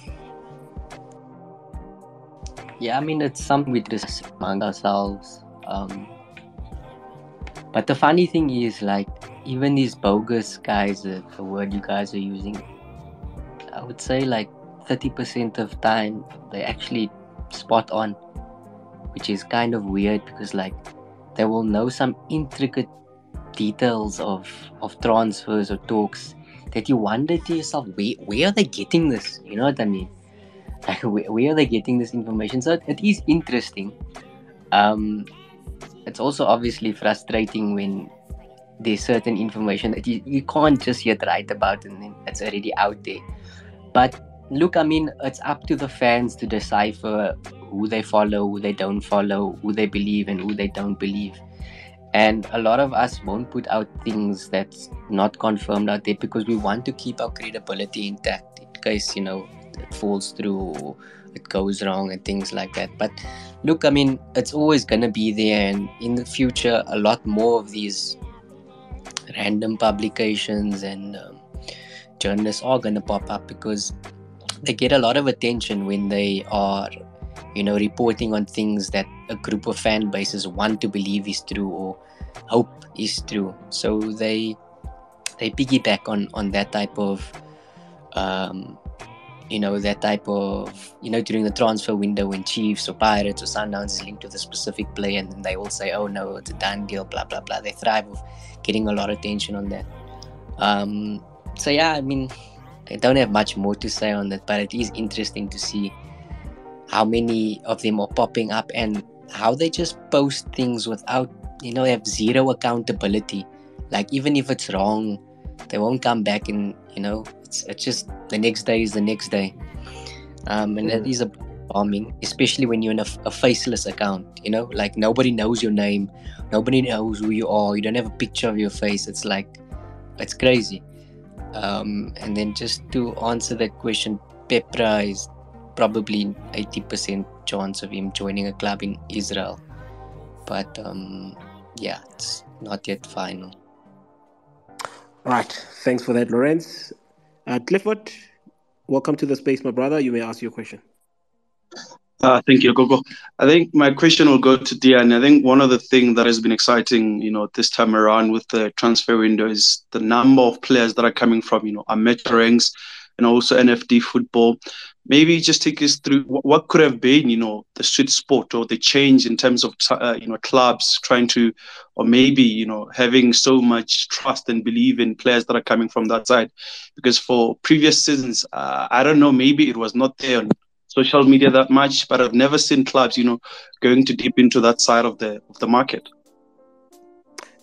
D: yeah, I mean, it's something we discuss among ourselves. Um, but the funny thing is, like, even these bogus guys, uh, the word you guys are using, I would say like 30% of time they actually spot on, which is kind of weird because, like, they will know some intricate details of, of transfers or talks that you wonder to yourself, where, where are they getting this? You know what I mean? Like, where, where are they getting this information? So it, it is interesting. Um, it's also obviously frustrating when there's certain information that you, you can't just yet write about and it's already out there. But look, I mean, it's up to the fans to decipher who they follow, who they don't follow, who they believe, and who they don't believe. And a lot of us won't put out things that's not confirmed out there because we want to keep our credibility intact in case you know it falls through it goes wrong and things like that. But look i mean it's always going to be there and in the future a lot more of these random publications and um, journalists are going to pop up because they get a lot of attention when they are you know, reporting on things that a group of fan bases want to believe is true or hope is true. So they they piggyback on on that type of um, you know that type of you know during the transfer window when Chiefs or Pirates or Sundowns is linked to the specific player and they all say oh no it's a done deal blah blah blah they thrive of getting a lot of attention on that um, so yeah I mean I don't have much more to say on that but it is interesting to see how many of them are popping up and how they just post things without you know have zero accountability. Like even if it's wrong they won't come back and you know it's, it's just the next day is the next day. Um, and mm. that is a bombing especially when you're in a, a, faceless account you know? Like nobody knows your name. Nobody knows who you are. You don't have a picture of your face. It's like it's crazy um, and then just to answer that question Peprah is probably 80% chance of him joining a club in Israel. But um, yeah, it's not yet final.
B: All right. Thanks for that, Lorenz. Uh, Clifford, welcome to the space, my brother. You may ask your question.
I: Uh, thank you, Gogo. I think my question will go to Dian. I think one of the things that has been exciting, you know, this time around with the transfer window is the number of players that are coming from, you know, amateur ranks and also NFD football maybe just take us through what, what, could have been, you know, the sweet spot or the change in terms of, uh, you know, clubs trying to, or maybe, you know, having so much trust and belief in players that are coming from that side. Because for previous seasons, uh, I don't know, maybe it was not there on social media that much, but I've never seen clubs, you know, going to deep into that side of the of the market.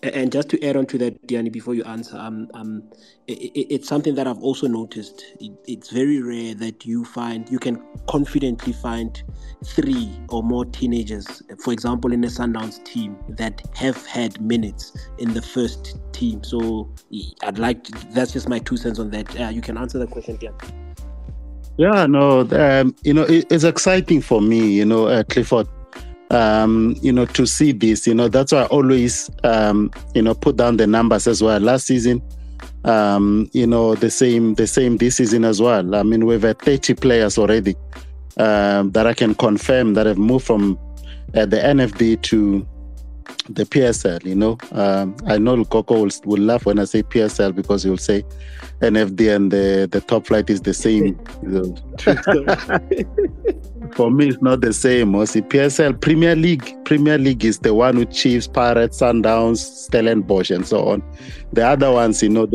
B: And just to add on to that, Diani, before you answer, um, um, it, it's something that I've also noticed. It, it's very rare that you find you can confidently find three or more teenagers, for example, in a Sundowns team that have had minutes in the first team. So I'd like to, that's just my two cents on that. Uh, you can answer the question, Diani.
E: Yeah, no, um, you know, it, it's exciting for me, you know, uh, Clifford um, you know, to see this. You know, that's why I always, um, you know, put down the numbers as well. Last season, um, you know, the same, the same this season as well. I mean, we've had 30 players already um, that I can confirm that have moved from uh, the NFD to the PSL. You know, um, I know Coco will, will laugh when I say PSL because he'll say NFD and the the top flight is the same. For me, it's not the same. Also, PSL Premier League. Premier League is the one with Chiefs, Pirates, Sundowns, Stellenbosch, and so on. The other ones, you know,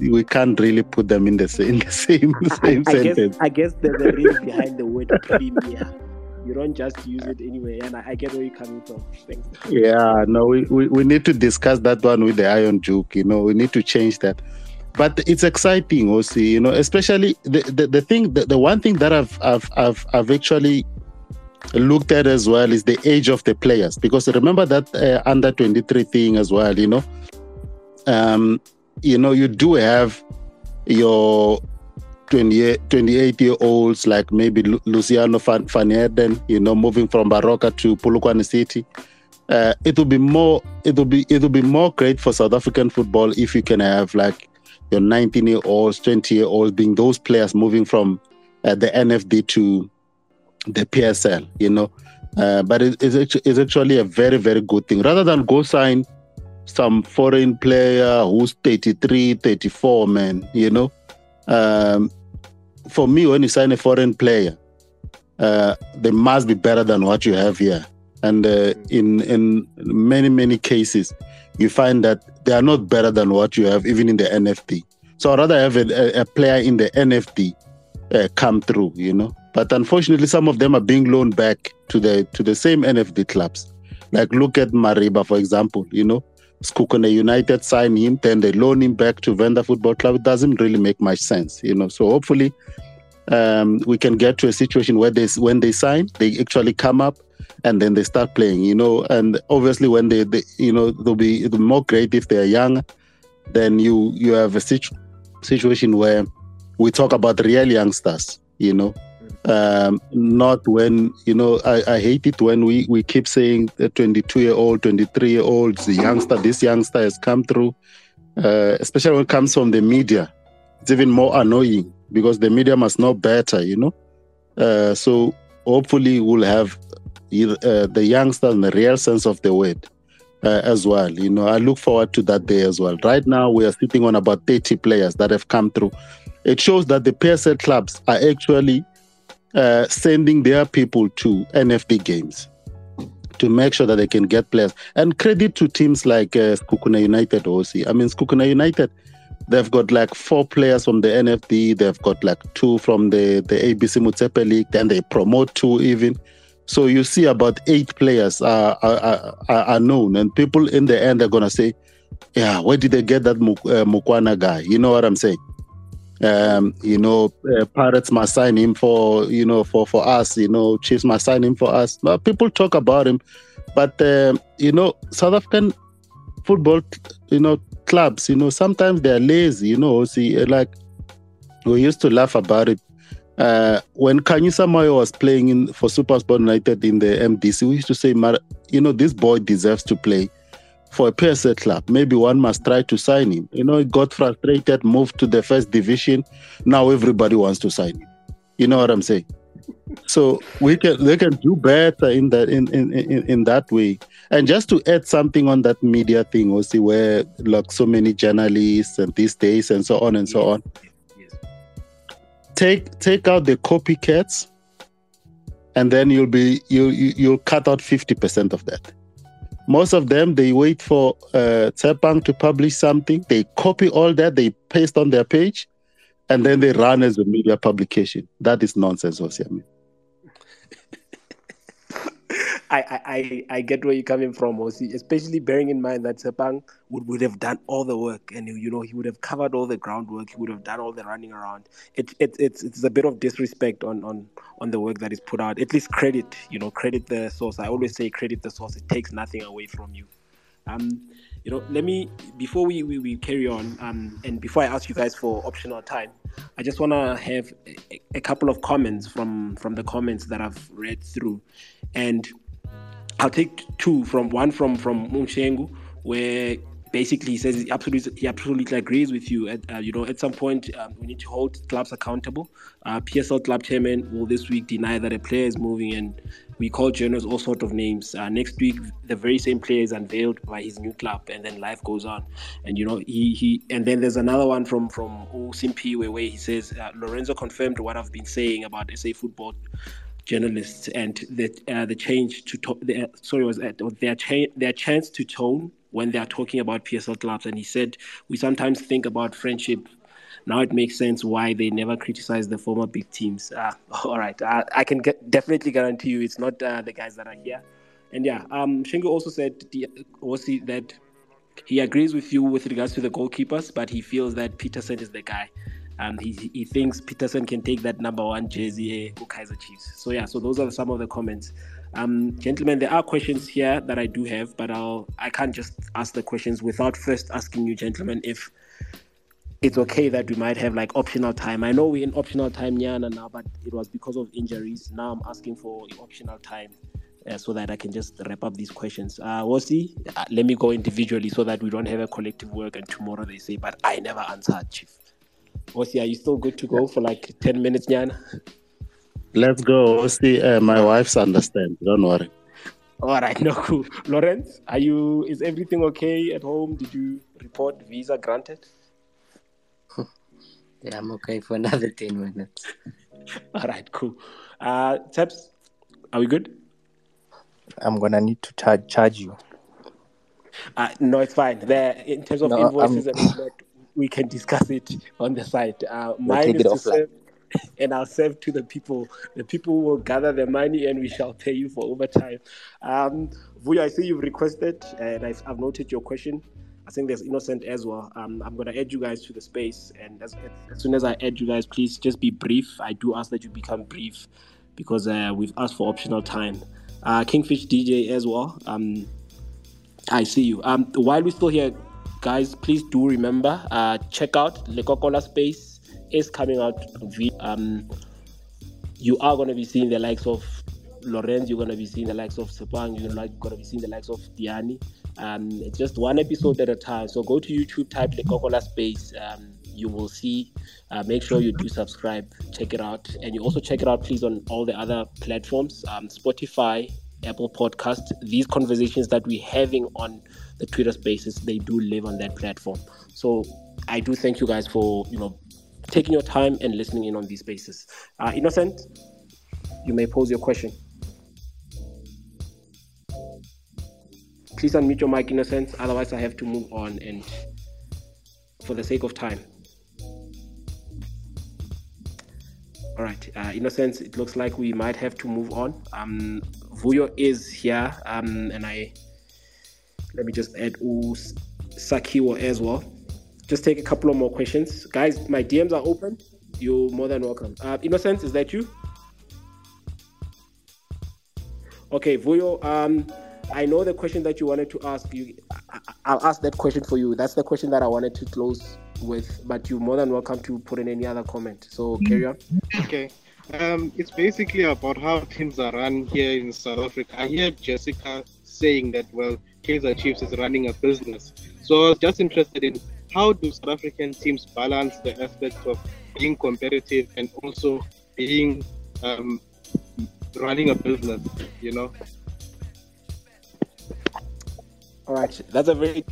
E: we can't really put them in the same, in the same, same
B: I, I
E: sentence.
B: Guess, I guess the, the reason behind the word Premier you don't just use it anyway. And I, get where you're coming from. Thanks.
E: Yeah, no, we, we, we need to discuss that one with the Iron Duke. You know, we need to change that. But it's exciting also, you know, especially the, the, the thing, the, the one thing that I've, I've, I've, I've actually looked at as well is the age of the players. Because remember that uh, under 23 thing as well, you know, um, you know, you do have your 28, 28 year olds like maybe Luciano Van, Van you know, moving from Baroka to Polokwane City. Uh, it will be more it will be it will be more great for South African football if you can have like your 19 year olds, 20 year olds being those players moving from uh, the NFD to the PSL, you know. Uh, but it, it's, actually, it's actually a very, very good thing. Rather than go sign some foreign player who's 33, 34, man, you know. Um, for me, when you sign a foreign player, uh, they must be better than what you have here. And uh, in in many many cases, you find that they are not better than what you have even in the NFD. So I'd rather have a, a player in the NFD uh, come through, you know. But unfortunately, some of them are being loaned back to the to the same NFD clubs. Like look at Mariba, for example. You know, Sekhukhune United sign him, then they loan him back to Venda Football Club. It doesn't really make much sense, you know. So hopefully, um, we can get to a situation where they when they sign, they actually come up and then they start playing, you know. And obviously, when they, they you know, they'll be, more great if they're young. Then you you have a situ- situation where we talk about real youngsters, you know, um, not when you know I, I hate it when we we keep saying the 22 year old 23 year olds the youngster this youngster has come through uh, especially when it comes from the media. It's even more annoying because the media must know better you know? Uh, so hopefully we'll have uh, the youngsters in the real sense of the word uh, as well you know? I look forward to that day as well. Right now we are sitting on about 30 players that have come through. It shows that the PSL clubs are actually uh, sending their people to NFD games to make sure that they can get players. And credit to teams like uh, Sekhukhune United OC. I mean, Sekhukhune United, they've got like four players from the NFD. They've got like two from the, the ABC Motsepe League. Then they promote two even. So you see about eight players are, are, are, are known. And people in the end are going to say, yeah, where did they get that uh, Mukwana guy? You know what I'm saying? Um, you know, uh, Pirates must sign him for you know for for us. You know, Chiefs must sign him for us. But people talk about him, but uh, you know, South African football, you know, clubs, you know, sometimes they are lazy. You know, see, like we used to laugh about it. Uh, when Khanyisa Mayo was playing in for SuperSport United in the MDC, we used to say, you know, this boy deserves to play for a PSL club. Maybe one must try to sign him. You know, he got frustrated, moved to the first division. Now everybody wants to sign him. You know what I'm saying? So we can they can do better in that in, in, in, in that way. And just to add something on that media thing, also where like so many journalists and these days and so on and so on. Take take out the copycats, and then you'll be you, you you'll cut out fifty percent of that most of them, they wait for uh, Tsepang to publish something. They copy all that, they paste on their page, and then they run as a media publication. That is nonsense, Osiami.
B: I, I, I get where you're coming from, Osi, especially bearing in mind that Tsepang would, would have done all the work and you know he would have covered all the groundwork, he would have done all the running around. It, it it's it's a bit of disrespect on, on on the work that is put out. At least credit, you know, credit the source. I always say credit the source. It takes nothing away from you. Um, you know, let me before we, we, we carry on, um, and before I ask you guys for optional time, I just want to have a, a, couple of comments from from the comments that I've read through, and I'll take two from one from from Munshengu, where basically he says he absolutely he absolutely agrees with you. At, uh, you know, at some point um, we need to hold clubs accountable. Uh, PSL club chairman will this week deny that a player is moving, and we call journalists all sort of names. Uh, next week, the very same player is unveiled by his new club, and then life goes on. And you know, he he and then there's another one from from Simpi where, where he says uh, Lorenzo confirmed what I've been saying about SA football journalists and the uh, the change to to- the, sorry was that their cha- their chance to tone when they are talking about PSL clubs. And he said we sometimes think about friendship. Now it makes sense why they never criticize the former big teams. Uh, all right, uh, I can get, definitely guarantee you it's not uh, the guys that are here. And yeah, um, Shingo also said also that he agrees with you with regards to the goalkeepers, but he feels that Petersen is the guy. Um, he, he thinks Petersen can take that number one jersey for Kaizer Chiefs. So yeah, so those are some of the comments. Um, gentlemen, there are questions here that I do have, but I'll I can't just ask the questions without first asking you, gentlemen, if it's okay that we might have like optional time. I know we're in optional time Nyana now, but it was because of injuries. Now I'm asking for optional time. Uh, so that I can just wrap up these questions. Uh, Wasi, uh, let me go individually so that we don't have a collective work and tomorrow they say, but I never answered, Chief. Osi, are you still good to go for like 10 minutes, Nyana?
E: Let's go. Osi, uh, my wife's understand. Don't worry.
B: All right, no cool. Lawrence, are you? Is everything okay at home? Did you report visa granted?
D: yeah, I'm okay for another 10 minutes.
B: All right, cool. Uh, Taps, are we good?
C: I'm gonna need to charge charge you.
B: Uh, no, it's fine. There, in terms of no, invoices I'm... and whatnot, we can discuss it on the site. Uh, mine is to serve, and I'll serve to the people. The people will gather the money, and we shall pay you for overtime. Um, Vuyo, I see you've requested, and I've, I've, noted your question. I think there's Innocent as well. Um, I'm going to add you guys to the space, and as, as, soon as I add you guys, please just be brief. I do ask that you become brief because uh, we've asked for optional time. Uh, Kingfish DJ as well. Um, I see you. Um, while we're still here, guys, please do remember uh, check out Lekokola Space is coming out. Um, you are going to be seeing the likes of Lorenz, you're going to be seeing the likes of Tsepang, you're going to be seeing the likes of Diani. Um, it's just one episode at a time. So go to YouTube, type the Coca-Cola Space. Um, you will see. Uh, make sure you do subscribe, check it out, and you also check it out, please, on all the other platforms, um, Spotify, Apple Podcast. These conversations that we're having on the Twitter Spaces, they do live on that platform. So I do thank you guys for you know taking your time and listening in on these spaces. Uh, Innocent, you may pose your question. Please unmute your mic, Innocent. Otherwise, I have to move on, and for the sake of time. All right, uh, Innocence, it looks like we might have to move on. Um, Vuyo is here, um, and I let me just add Us Sakiwa as well. Just take a couple of more questions. Guys, my DMs are open. You're more than welcome. Uh, Innocence, is that you? Okay, Vuyo, um, I know the question that you wanted to ask. You, I, will ask that question for you. That's the question that I wanted to close with, but you're more than welcome to put in any other comment. So carry on.
F: Okay. Um, it's basically about how teams are run here in South Africa. I hear Jessica saying that, well, Kaizer Chiefs is running a business. So I was just interested in how do South African teams balance the aspects of being competitive and also being um, running a business, you know?
B: All right, that's a very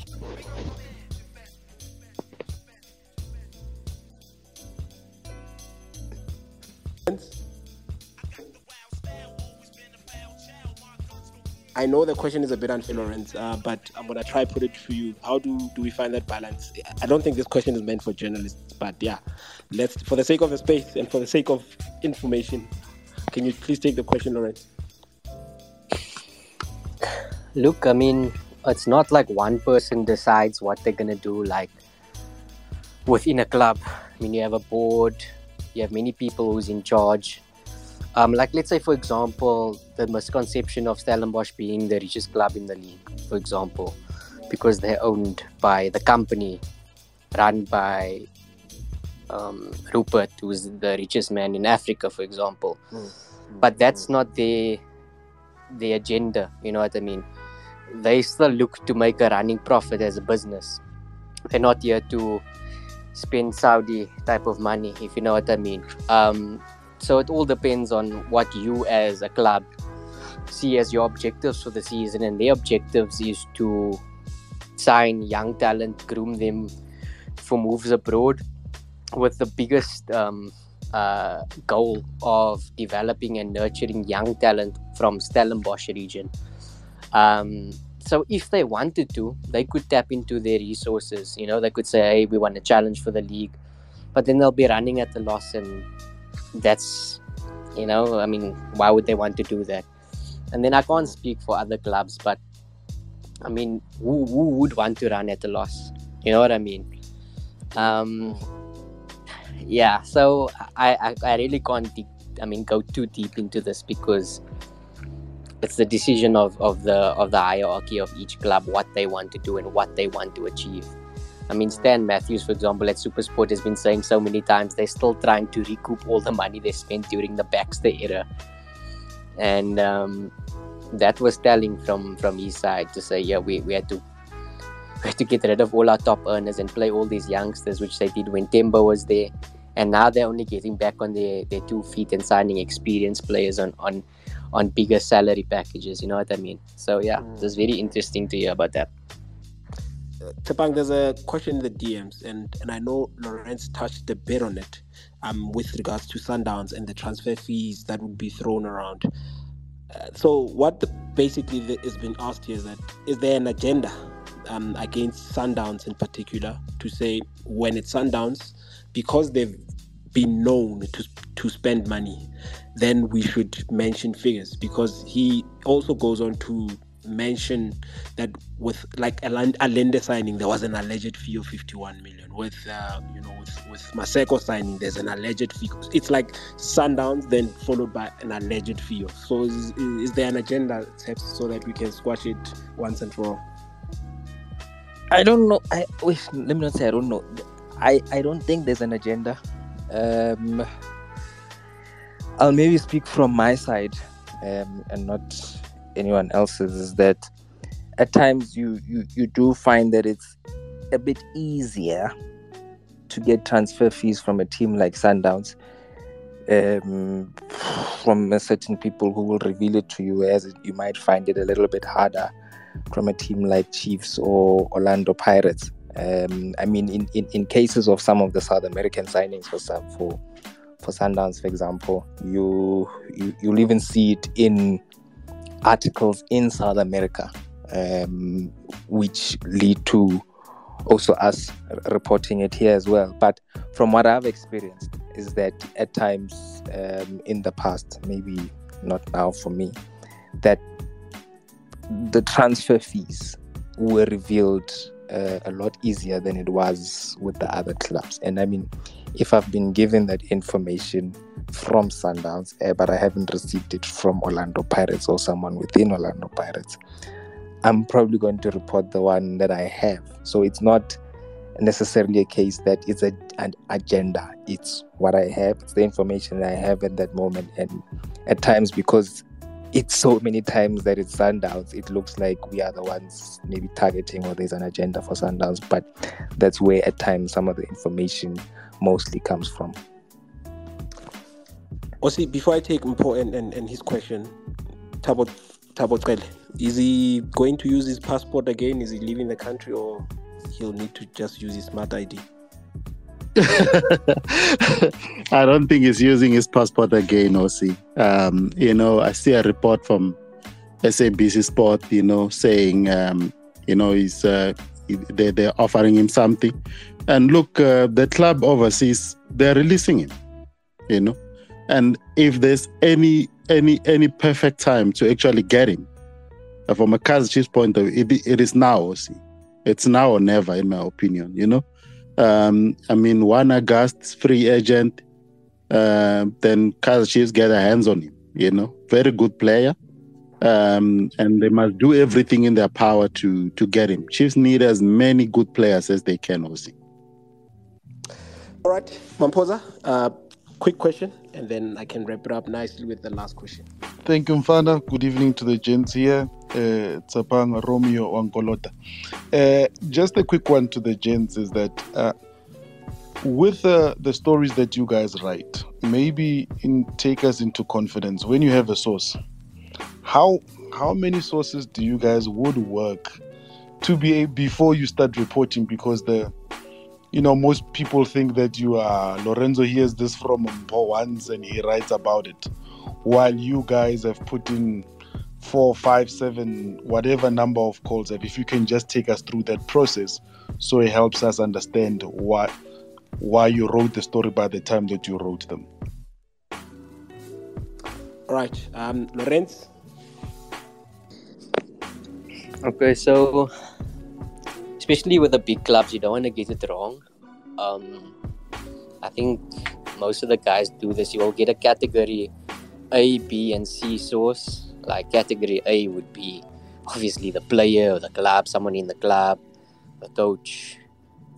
B: I know the question is a bit unfair, Lawrence, uh, but I'm gonna try put it to you. How do do we find that balance? I don't think this question is meant for journalists, but yeah, let's for the sake of the space and for the sake of information, can you please take the question, Lawrence?
D: Look, I mean, it's not like one person decides what they're gonna do. Like within a club, I mean, you have a board, you have many people who's in charge. Um, like let's say, for example, the misconception of Stellenbosch being the richest club in the league, for example, because they're owned by the company run by um, Rupert, who's the richest man in Africa, for example. Mm. But that's not the the agenda. You know what I mean? They still look to make a running profit as a business. They're not here to spend Saudi type of money, if you know what I mean. Um, so it all depends on what you as a club see as your objectives for the season, and their objectives is to sign young talent, groom them for moves abroad, with the biggest um, uh, goal of developing and nurturing young talent from Stellenbosch region. Um, so if they wanted to, they could tap into their resources. You know, they could say, "Hey, we want a challenge for the league," but then they'll be running at the loss, and that's, you know, I mean, why would they want to do that? And then I can't speak for other clubs, but I mean, who, who would want to run at a loss? You know what I mean? Um, yeah, so I, I, I really can't, deep, I mean, go too deep into this because it's the decision of, of the of the hierarchy of each club what they want to do and what they want to achieve. I mean, Stan Matthews, for example, at Supersport has been saying so many times they're still trying to recoup all the money they spent during the Baxter era, and um, that was telling from from his side to say, yeah, we, we had to we had to get rid of all our top earners and play all these youngsters, which they did when Tembo was there, and now they're only getting back on their, their two feet and signing experienced players on on on bigger salary packages. You know what I mean? So yeah, mm. it's very interesting to hear about that.
B: Tsepang, there's a question in the DMs, and, and I know Lawrence touched a bit on it um, with regards to Sundowns and the transfer fees that would be thrown around. Uh, so, what the, basically the, is being asked here is that is there an agenda um, against Sundowns in particular to say when it's Sundowns, because they've been known to, to spend money, then we should mention figures because he also goes on to mention that with like a, a lender signing, there was an alleged fee of 51 million. With uh, you know, with, with Maseko signing, there's an alleged fee. It's like Sundowns, then followed by an alleged fee. So is, is there an agenda so that we can squash it once and for all?
C: I don't know. I wait, let me not say I don't know. I I don't think there's an agenda. Um, I'll maybe speak from my side, um, and not anyone else's is that at times you, you you do find that it's a bit easier to get transfer fees from a team like Sundowns um, from certain people who will reveal it to you as you might find it a little bit harder from a team like Chiefs or Orlando Pirates. Um, I mean, in, in, in cases of some of the South American signings for for for Sundowns, for example, you, you you'll even see it in articles in South America, um, which lead to also us reporting it here as well. But from what I've experienced, is that at times um, in the past, maybe not now for me, that the transfer fees were revealed uh, a lot easier than it was with the other clubs. And I mean, if I've been given that information from Sundowns, uh, but I haven't received it from Orlando Pirates or someone within Orlando Pirates, I'm probably going to report the one that I have. So it's not necessarily a case that it's a, an agenda. It's what I have, it's the information I have at that moment. And at times, because it's so many times that it's Sundowns, it looks like we are the ones maybe targeting or there's an agenda for Sundowns. But that's where at times some of the information mostly comes from.
B: Osi, before I take important and, and his question, Tabo Tabo is he going to use his passport again? Is he leaving the country or he'll need to just use his smart ID?
E: I don't think he's using his passport again, Osi. Um, you know, I see a report from SABC Sport, you know, saying, um, you know, he's uh, they, they're offering him something. And look, uh, the club overseas, they're releasing him, you know. And if there's any any any perfect time to actually get him, uh, from a Kaizer Chiefs point of view, it, it is now. See. It's now or never, in my opinion. You know, um, I mean, one August free agent, uh, then Chiefs get their hands on him. You know, very good player, um, and they must do everything in their power to to get him. Chiefs need as many good players as they can. Also.
B: All right, Mamposa. Uh, quick question, and then I can wrap it up nicely with the last question.
J: Thank you, Mfana. Good evening to the gents here. Uh, Tsepang, Romeo, Wankolota. Uh, just a quick one to the gents is that uh, with uh, the stories that you guys write, maybe in, take us into confidence when you have a source. How how many sources do you guys would work to be before you start reporting? Because the you know, most people think that you are Lorenzo hears this from Mpo once and he writes about it, while you guys have put in four, five, seven, whatever number of calls. If you can just take us through that process, so it helps us understand why why you wrote the story by the time that you wrote them.
B: All right, um, Lorenz.
D: Okay, so especially with the big clubs, you don't want to get it wrong. Um, I think most of the guys do this. You will get a category A, B, and C source. Like category A would be obviously the player or the club, someone in the club, the coach,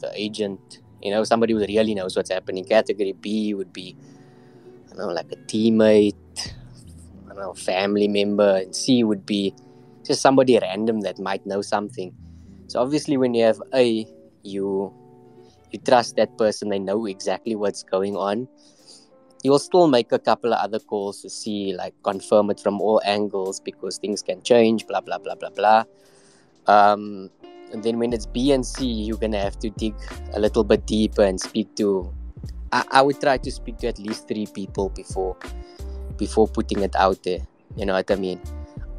D: the agent, you know, somebody who really knows what's happening. Category B would be, I don't know, like a teammate, I don't know, family member, and C would be just somebody random that might know something. So obviously, when you have A, you you trust that person. They know exactly what's going on. You'll still make a couple of other calls to see, like, confirm it from all angles because things can change. Blah blah blah blah blah. Um, and then when it's B and C, you're gonna have to dig a little bit deeper and speak to. I, I would try to speak to at least three people before before putting it out there. You know what I mean?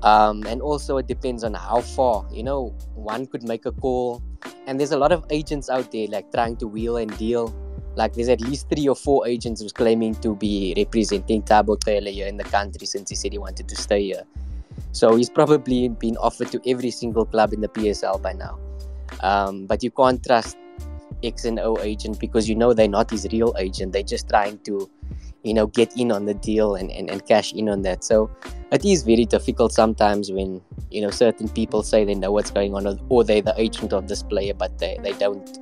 D: Um, and also it depends on how far you know one could make a call. And there's a lot of agents out there like trying to wheel and deal. Like there's at least three or four agents who's claiming to be representing Thabo Taylor here in the country since he said he wanted to stay here. So he's probably been offered to every single club in the PSL by now. Um, but you can't trust X and O agent because you know they're not his real agent. They're just trying to you know get in on the deal and, and, and cash in on that. So it is very difficult sometimes when you know certain people say they know what's going on or they're the agent of this player but they, they don't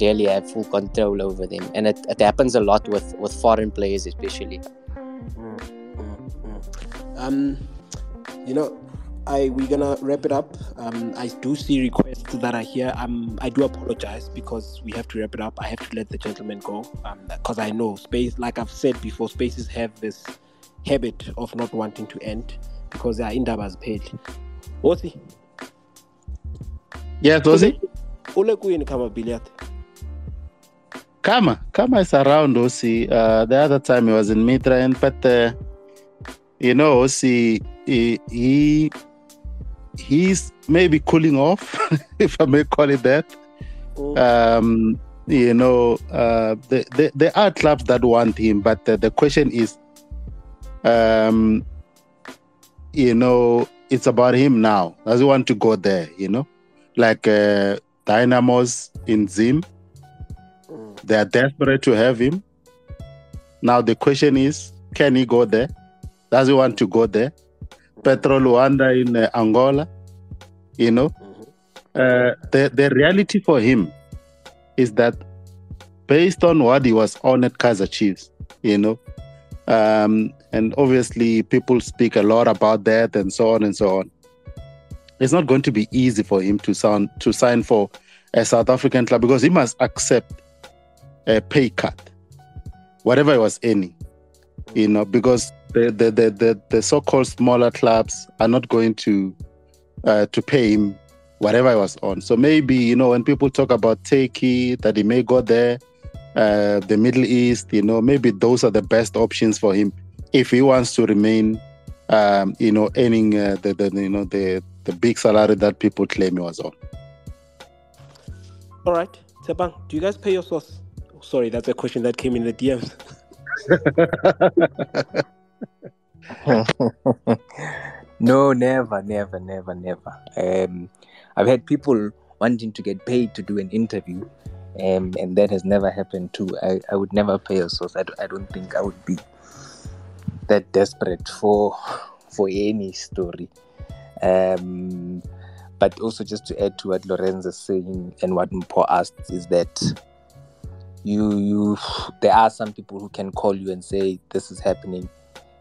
D: really have full control over them. And it, it happens a lot with with foreign players especially.
B: Mm, mm, mm. um you know I we're gonna wrap it up. Um, I do see requests that are here. Um, I do apologize because we have to wrap it up. I have to let the gentleman go. Um, because I know space, like I've said before, spaces have this habit of not wanting to end because they are indabas paid. Osi.
E: Yes, Osi.
B: Ule kuyini Khama Billiat.
E: Khama, Khama is around Osi. Uh, the other time he was in Midrand, but uh, you know, Osi, he, he he's maybe cooling off, if I may call it that.
B: Oh.
E: Um, you know, uh, the, the, there are clubs that want him, but the, the question is, um, you know, it's about him now. Does he want to go there? You know, like uh, Dynamos in Zim,
B: Mm.
E: they are desperate to have him. Now the question is, can he go there? Does he want to go there? Petro Luanda in uh, Angola, you know,
B: Mhm.
E: uh, the the reality for him is that based on what he was on at Kaizer Chiefs, you know, um, and obviously people speak a lot about that and so on and so on. It's not going to be easy for him to sound to sign for a South African club because he must accept a pay cut, whatever it was any, you know, because the the the, the, the so-called smaller clubs are not going to uh, to pay him whatever I was on. So maybe you know when people talk about Turkey that he may go there, uh, the Middle East, you know, maybe those are the best options for him if he wants to remain, um, you know, earning uh, the, the you know the the big salary that people claim he was on.
B: All right, Tsepang, do you guys pay your source? Oh, sorry, that's a question that came in the DMs.
C: No, never, never, never, never. Um, I've had people wanting to get paid to do an interview, um, and that has never happened too. I, I would never pay a source. I, don't think I would be that desperate for for any story. Um, but also just to add to what Lorenz is saying and what Mpo asked is that you you there are some people who can call you and say this is happening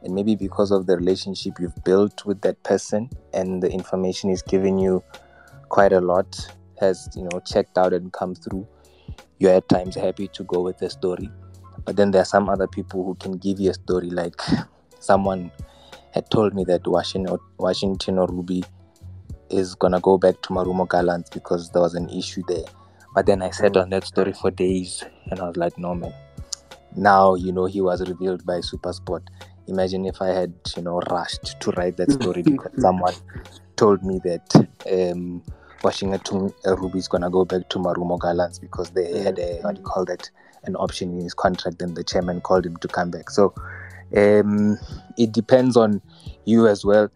C: and maybe because of the relationship you've built with that person and the information is giving you quite a lot has you know checked out and come through you're at times happy to go with the story but then there are some other people who can give you a story like someone had told me that washington washington Arubi is gonna go back to Marumo Gallants because there was an issue there. But then I sat on that story for days and I was like, no man. Now, you know, he was revealed by Supersport. Imagine if I had, you know, rushed to write that story because someone told me that um, Washington uh, Ruby is gonna go back to Marumo Gallants because they had a what do you call that an option in his contract and the chairman called him to come back. So um, it depends on you as well.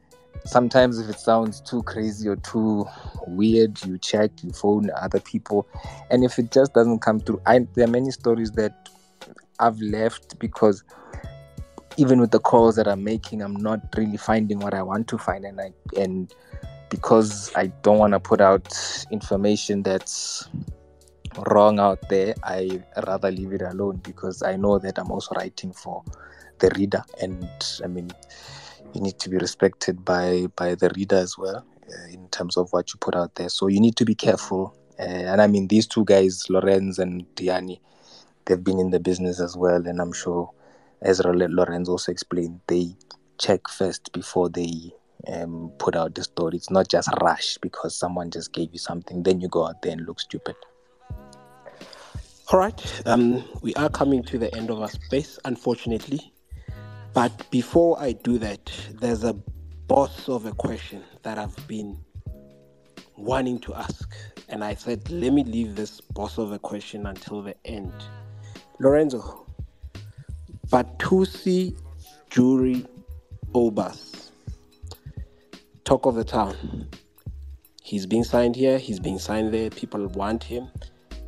C: Sometimes if it sounds too crazy or too weird you check you phone other people. And if it just doesn't come through I, there are many stories that i've left because even with the calls that i'm making i'm not really finding what i want to find and i and because i don't want to put out information that's wrong out there i rather leave it alone because i know that i'm also writing for the reader and i mean you need to be respected by by the reader as well uh, in terms of what you put out there. So you need to be careful. Uh, and I mean, these two guys, Lorenz and Diani, they've been in the business as well, and I'm sure Ezra Lorenzo also explained they check first before they um, put out the story. It's not just rush because someone just gave you something, then you go out there and look stupid.
B: All right, um, we are coming to the end of our space, unfortunately. But before I do that, there's a boss of a question that I've been wanting to ask. And I said, let me leave this boss of a question until the end. Lorenzo, Bathusi Jury Aubaas, talk of the town. He's being signed here, he's being signed there, people want him.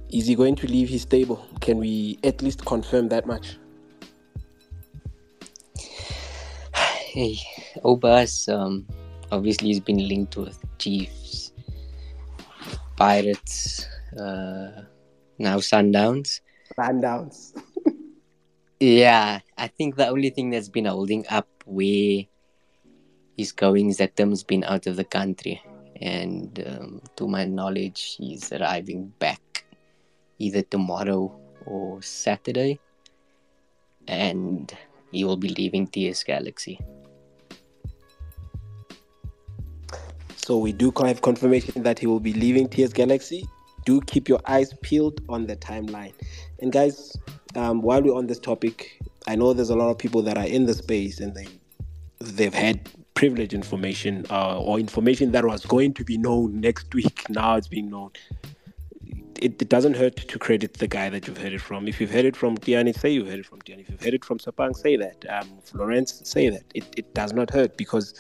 B: Is he going to leave his stable? Can we at least confirm that much?
D: Hey, Aubaas, um, obviously he's been linked with Chiefs, Pirates, uh, now Sundowns.
B: Sundowns.
D: Yeah, I think the only thing that's been holding up where he's going is that Tim's been out of the country. And um, to my knowledge, he's arriving back either tomorrow or Saturday. And he will be leaving TS Galaxy.
B: So we do have confirmation that he will be leaving TS Galaxy. Do keep your eyes peeled on the timeline. And guys, um, while we're on this topic, I know there's a lot of people that are in the space and they they've had privileged information uh, or information that was going to be known next week. Now it's being known it, it, doesn't hurt to credit the guy that you've heard it from. If you've heard it from Tiani, say you heard it from Tiani. If you've heard it from Tsepang, say that. Um, Florence, say that. It, it does not hurt because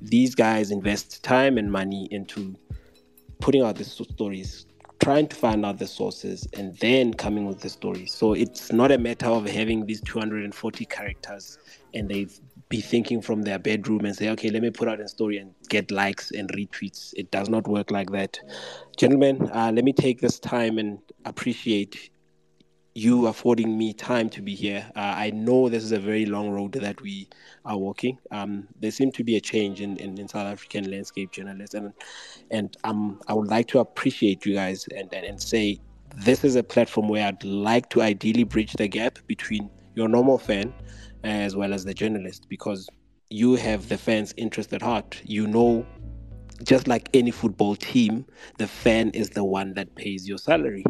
B: these guys invest time and money into putting out these stories, trying to find out the sources, and then coming with the story. So it's not a matter of having these 240 characters and they've be thinking from their bedroom and say, okay, let me put out a story and get likes and retweets. It does not work like that. Gentlemen, uh, let me take this time and appreciate you affording me time to be here. Uh, I know this is a very long road that we are walking. Um, there seems to be a change in, in, in, South African landscape journalists, and and um, I would like to appreciate you guys and, and, and say this is a platform where I'd like to ideally bridge the gap between your normal fan as well as the journalist because you have the fans' interest at heart. You know, just like any football team, the fan is the one that pays your salary.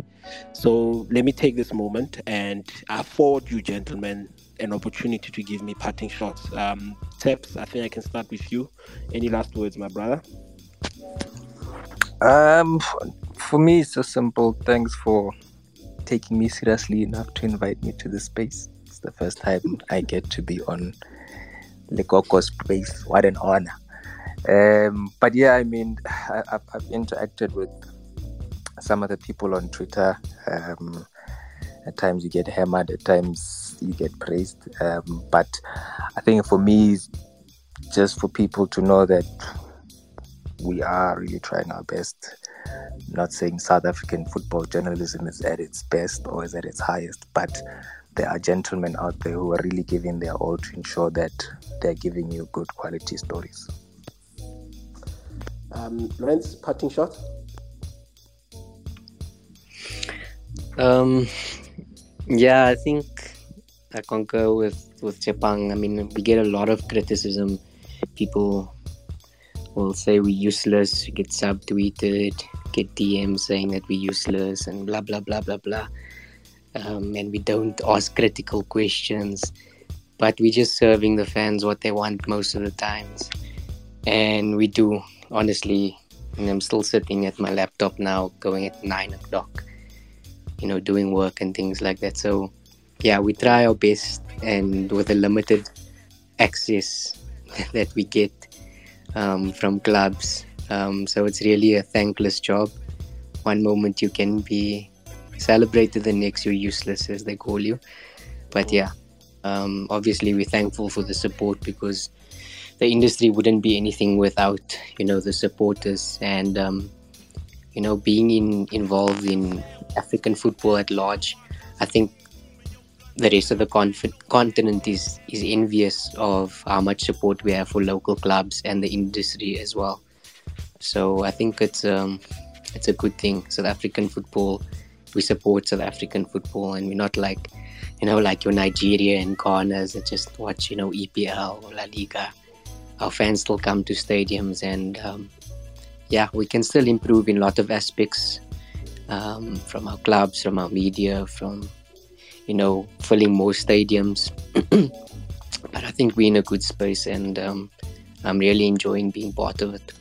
B: So let me take this moment and afford you, gentlemen, an opportunity to give me parting shots. Um, Teps, I think I can start with you. Any last words, my brother?
C: Um, for me, it's so simple. Thanks for taking me seriously enough to invite me to this space It's the first time I get to be on Lekoko space. What an honor. Um, but yeah, I mean, I, have I've interacted with some of the people on Twitter. Um, at times you get hammered, at times you get praised. Um, but I think for me, just for people to know that we are really trying our best. Not saying South African football journalism is at its best or is at its highest, but there are gentlemen out there who are really giving their all to ensure that they're giving you good quality stories.
B: Um, Lorenz, parting shot.
D: Um, yeah, I think I concur with with Tsepang. I mean, we get a lot of criticism. People will say we're useless, get subtweeted, get DMs saying that we're useless, and blah blah blah blah blah. Um, and we don't ask critical questions, but we're just serving the fans what they want most of the times. And we do, honestly. And I'm still sitting at my laptop now, going at nine o'clock, you know, doing work and things like that. So, yeah, we try our best, and with the limited access that we get, um, from clubs. Um, so it's really a thankless job. One moment you can be celebrated, the next you're useless, as they call you. But yeah, um, obviously we're thankful for the support because the industry wouldn't be anything without you know the supporters and um, you know being in, involved in African football at large. I think the rest of the conf- continent is is envious of how much support we have for local clubs and the industry as well. So I think it's um it's a good thing. South African football, we support South African football, and we're not like you know like your Nigeria and Ghana's that just watch you know EPL or La Liga. Our fans still come to stadiums, and um, yeah, we can still improve in a lot of aspects um, from our clubs, from our media, from you know, filling more stadiums. but I think we're in a good space and um, I'm really enjoying being part of it.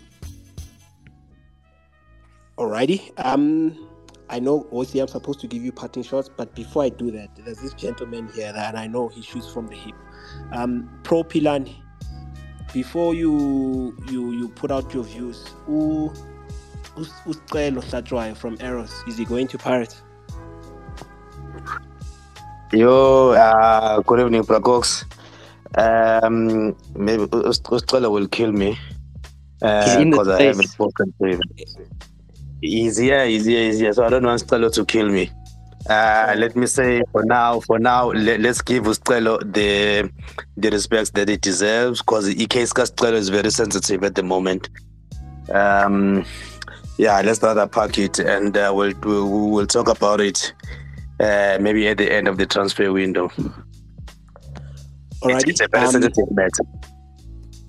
B: Alrighty. Um, I know OC I'm supposed to give you parting shots, but before I do that, there's this gentleman here that I know he shoots from the hip. Um, Pro Pilani, before you you you put out your views, who Uscelo from Eros, is he going to Pirates?
K: Yo, uh, good evening, Pracox. Um, maybe Australia will kill me because uh, I haven't spoken to him. He's here, he's here, he's here. So I don't want Australia to kill me. Uh, let me say for now, for now, let, us give Australia the the respect that it deserves because case Australia is very sensitive at the moment. Um, yeah, let's not unpack it and uh, we'll, we'll we'll talk about it uh, maybe at the end of the transfer window.
B: Alrighty.
K: It's, it's a very um, sensitive matter.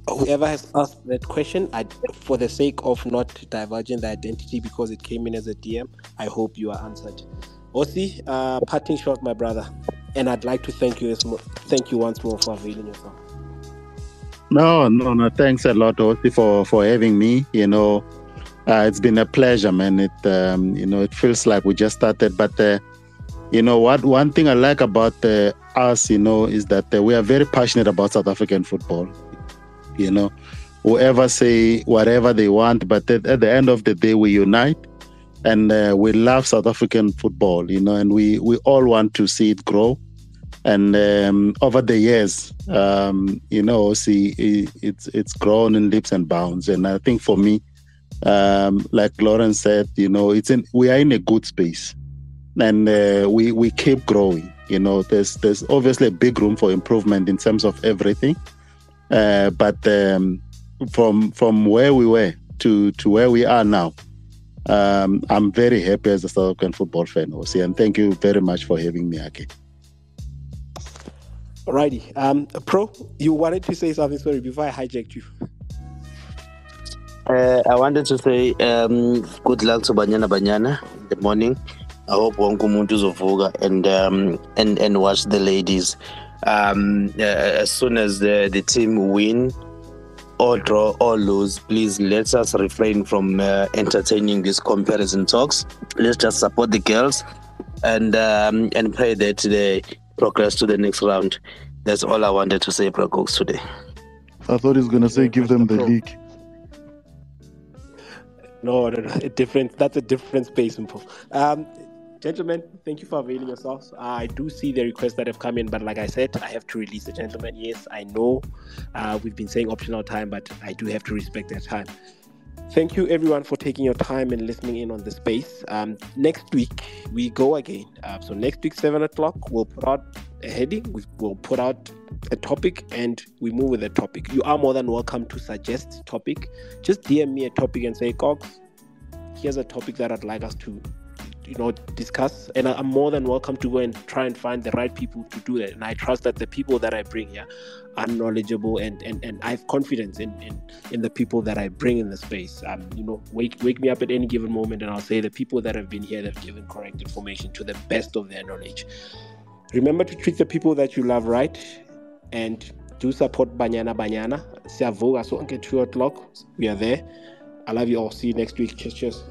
B: Whoever has asked that question, I, for the sake of not diverging the identity because it came in as a DM, I hope you are answered. Osi, uh, parting shot, my brother, and I'd like to thank you, thank you once more for availing yourself.
E: No, no, no. Thanks a lot, Osi, for for having me. You know, uh, it's been a pleasure, man. It um, you know, it feels like we just started, but uh, you know what one thing i like about uh, us you know is that uh, we are very passionate about south african football you know whoever say whatever they want but at, at the end of the day we unite and uh, we love south african football you know and we we all want to see it grow. And um, over the years um, you know see it, it's it's grown in leaps and bounds. And i think for me um, like Lawrence said, you know, it's in we are in a good space. And uh, we we keep growing. You know, there's there's obviously a big room for improvement in terms of everything, uh, but um, from from where we were to to where we are now, um, I'm very happy as a South African football fan, Osi, and thank you very much for having me again.
B: Alrighty, um, Pro, you wanted to say something, sorry, before I hijacked you.
K: Uh, I wanted to say um, good luck to Banyana Banyana in the morning. I hope wonke umuntu uzovuka and um, and and watch the ladies. Um, uh, as soon as the, the team win or draw or lose, please let us refrain from uh, entertaining these comparison talks. Let's just support the girls and um, and pray that they progress to the next round. That's all I wanted to say, Bracooks, today.
J: I thought he's gonna say give them the league.
B: No, no, no, a different. That's a different space, Um, gentlemen, thank you for availing yourselves. I do see the requests that have come in, but like I said, I have to release the gentleman. Yes, I know uh, we've been saying optional time, but I do have to respect that time. Thank you, everyone, for taking your time and listening in on the space. Um, next week, we go again. Uh, so, next week, 7 o'clock, we'll put out a heading, we'll put out a topic, and we move with the topic. You are more than welcome to suggest topic. Just DM me a topic and say, Cox, here's a topic that I'd like us to you know discuss. And i'm more than welcome to go and try and find the right people to do that. And i trust that the people that i bring here are knowledgeable and and, and i have confidence in, in in the people that i bring in the space. Um you know wake wake me up at any given moment and i'll say the people that have been here that have given correct information to the best of their knowledge. Remember to treat the people that you love right and do support banyana banyana. Siyavuka sonke 2 o'clock we are there. I love you all. See you next week. Cheers cheers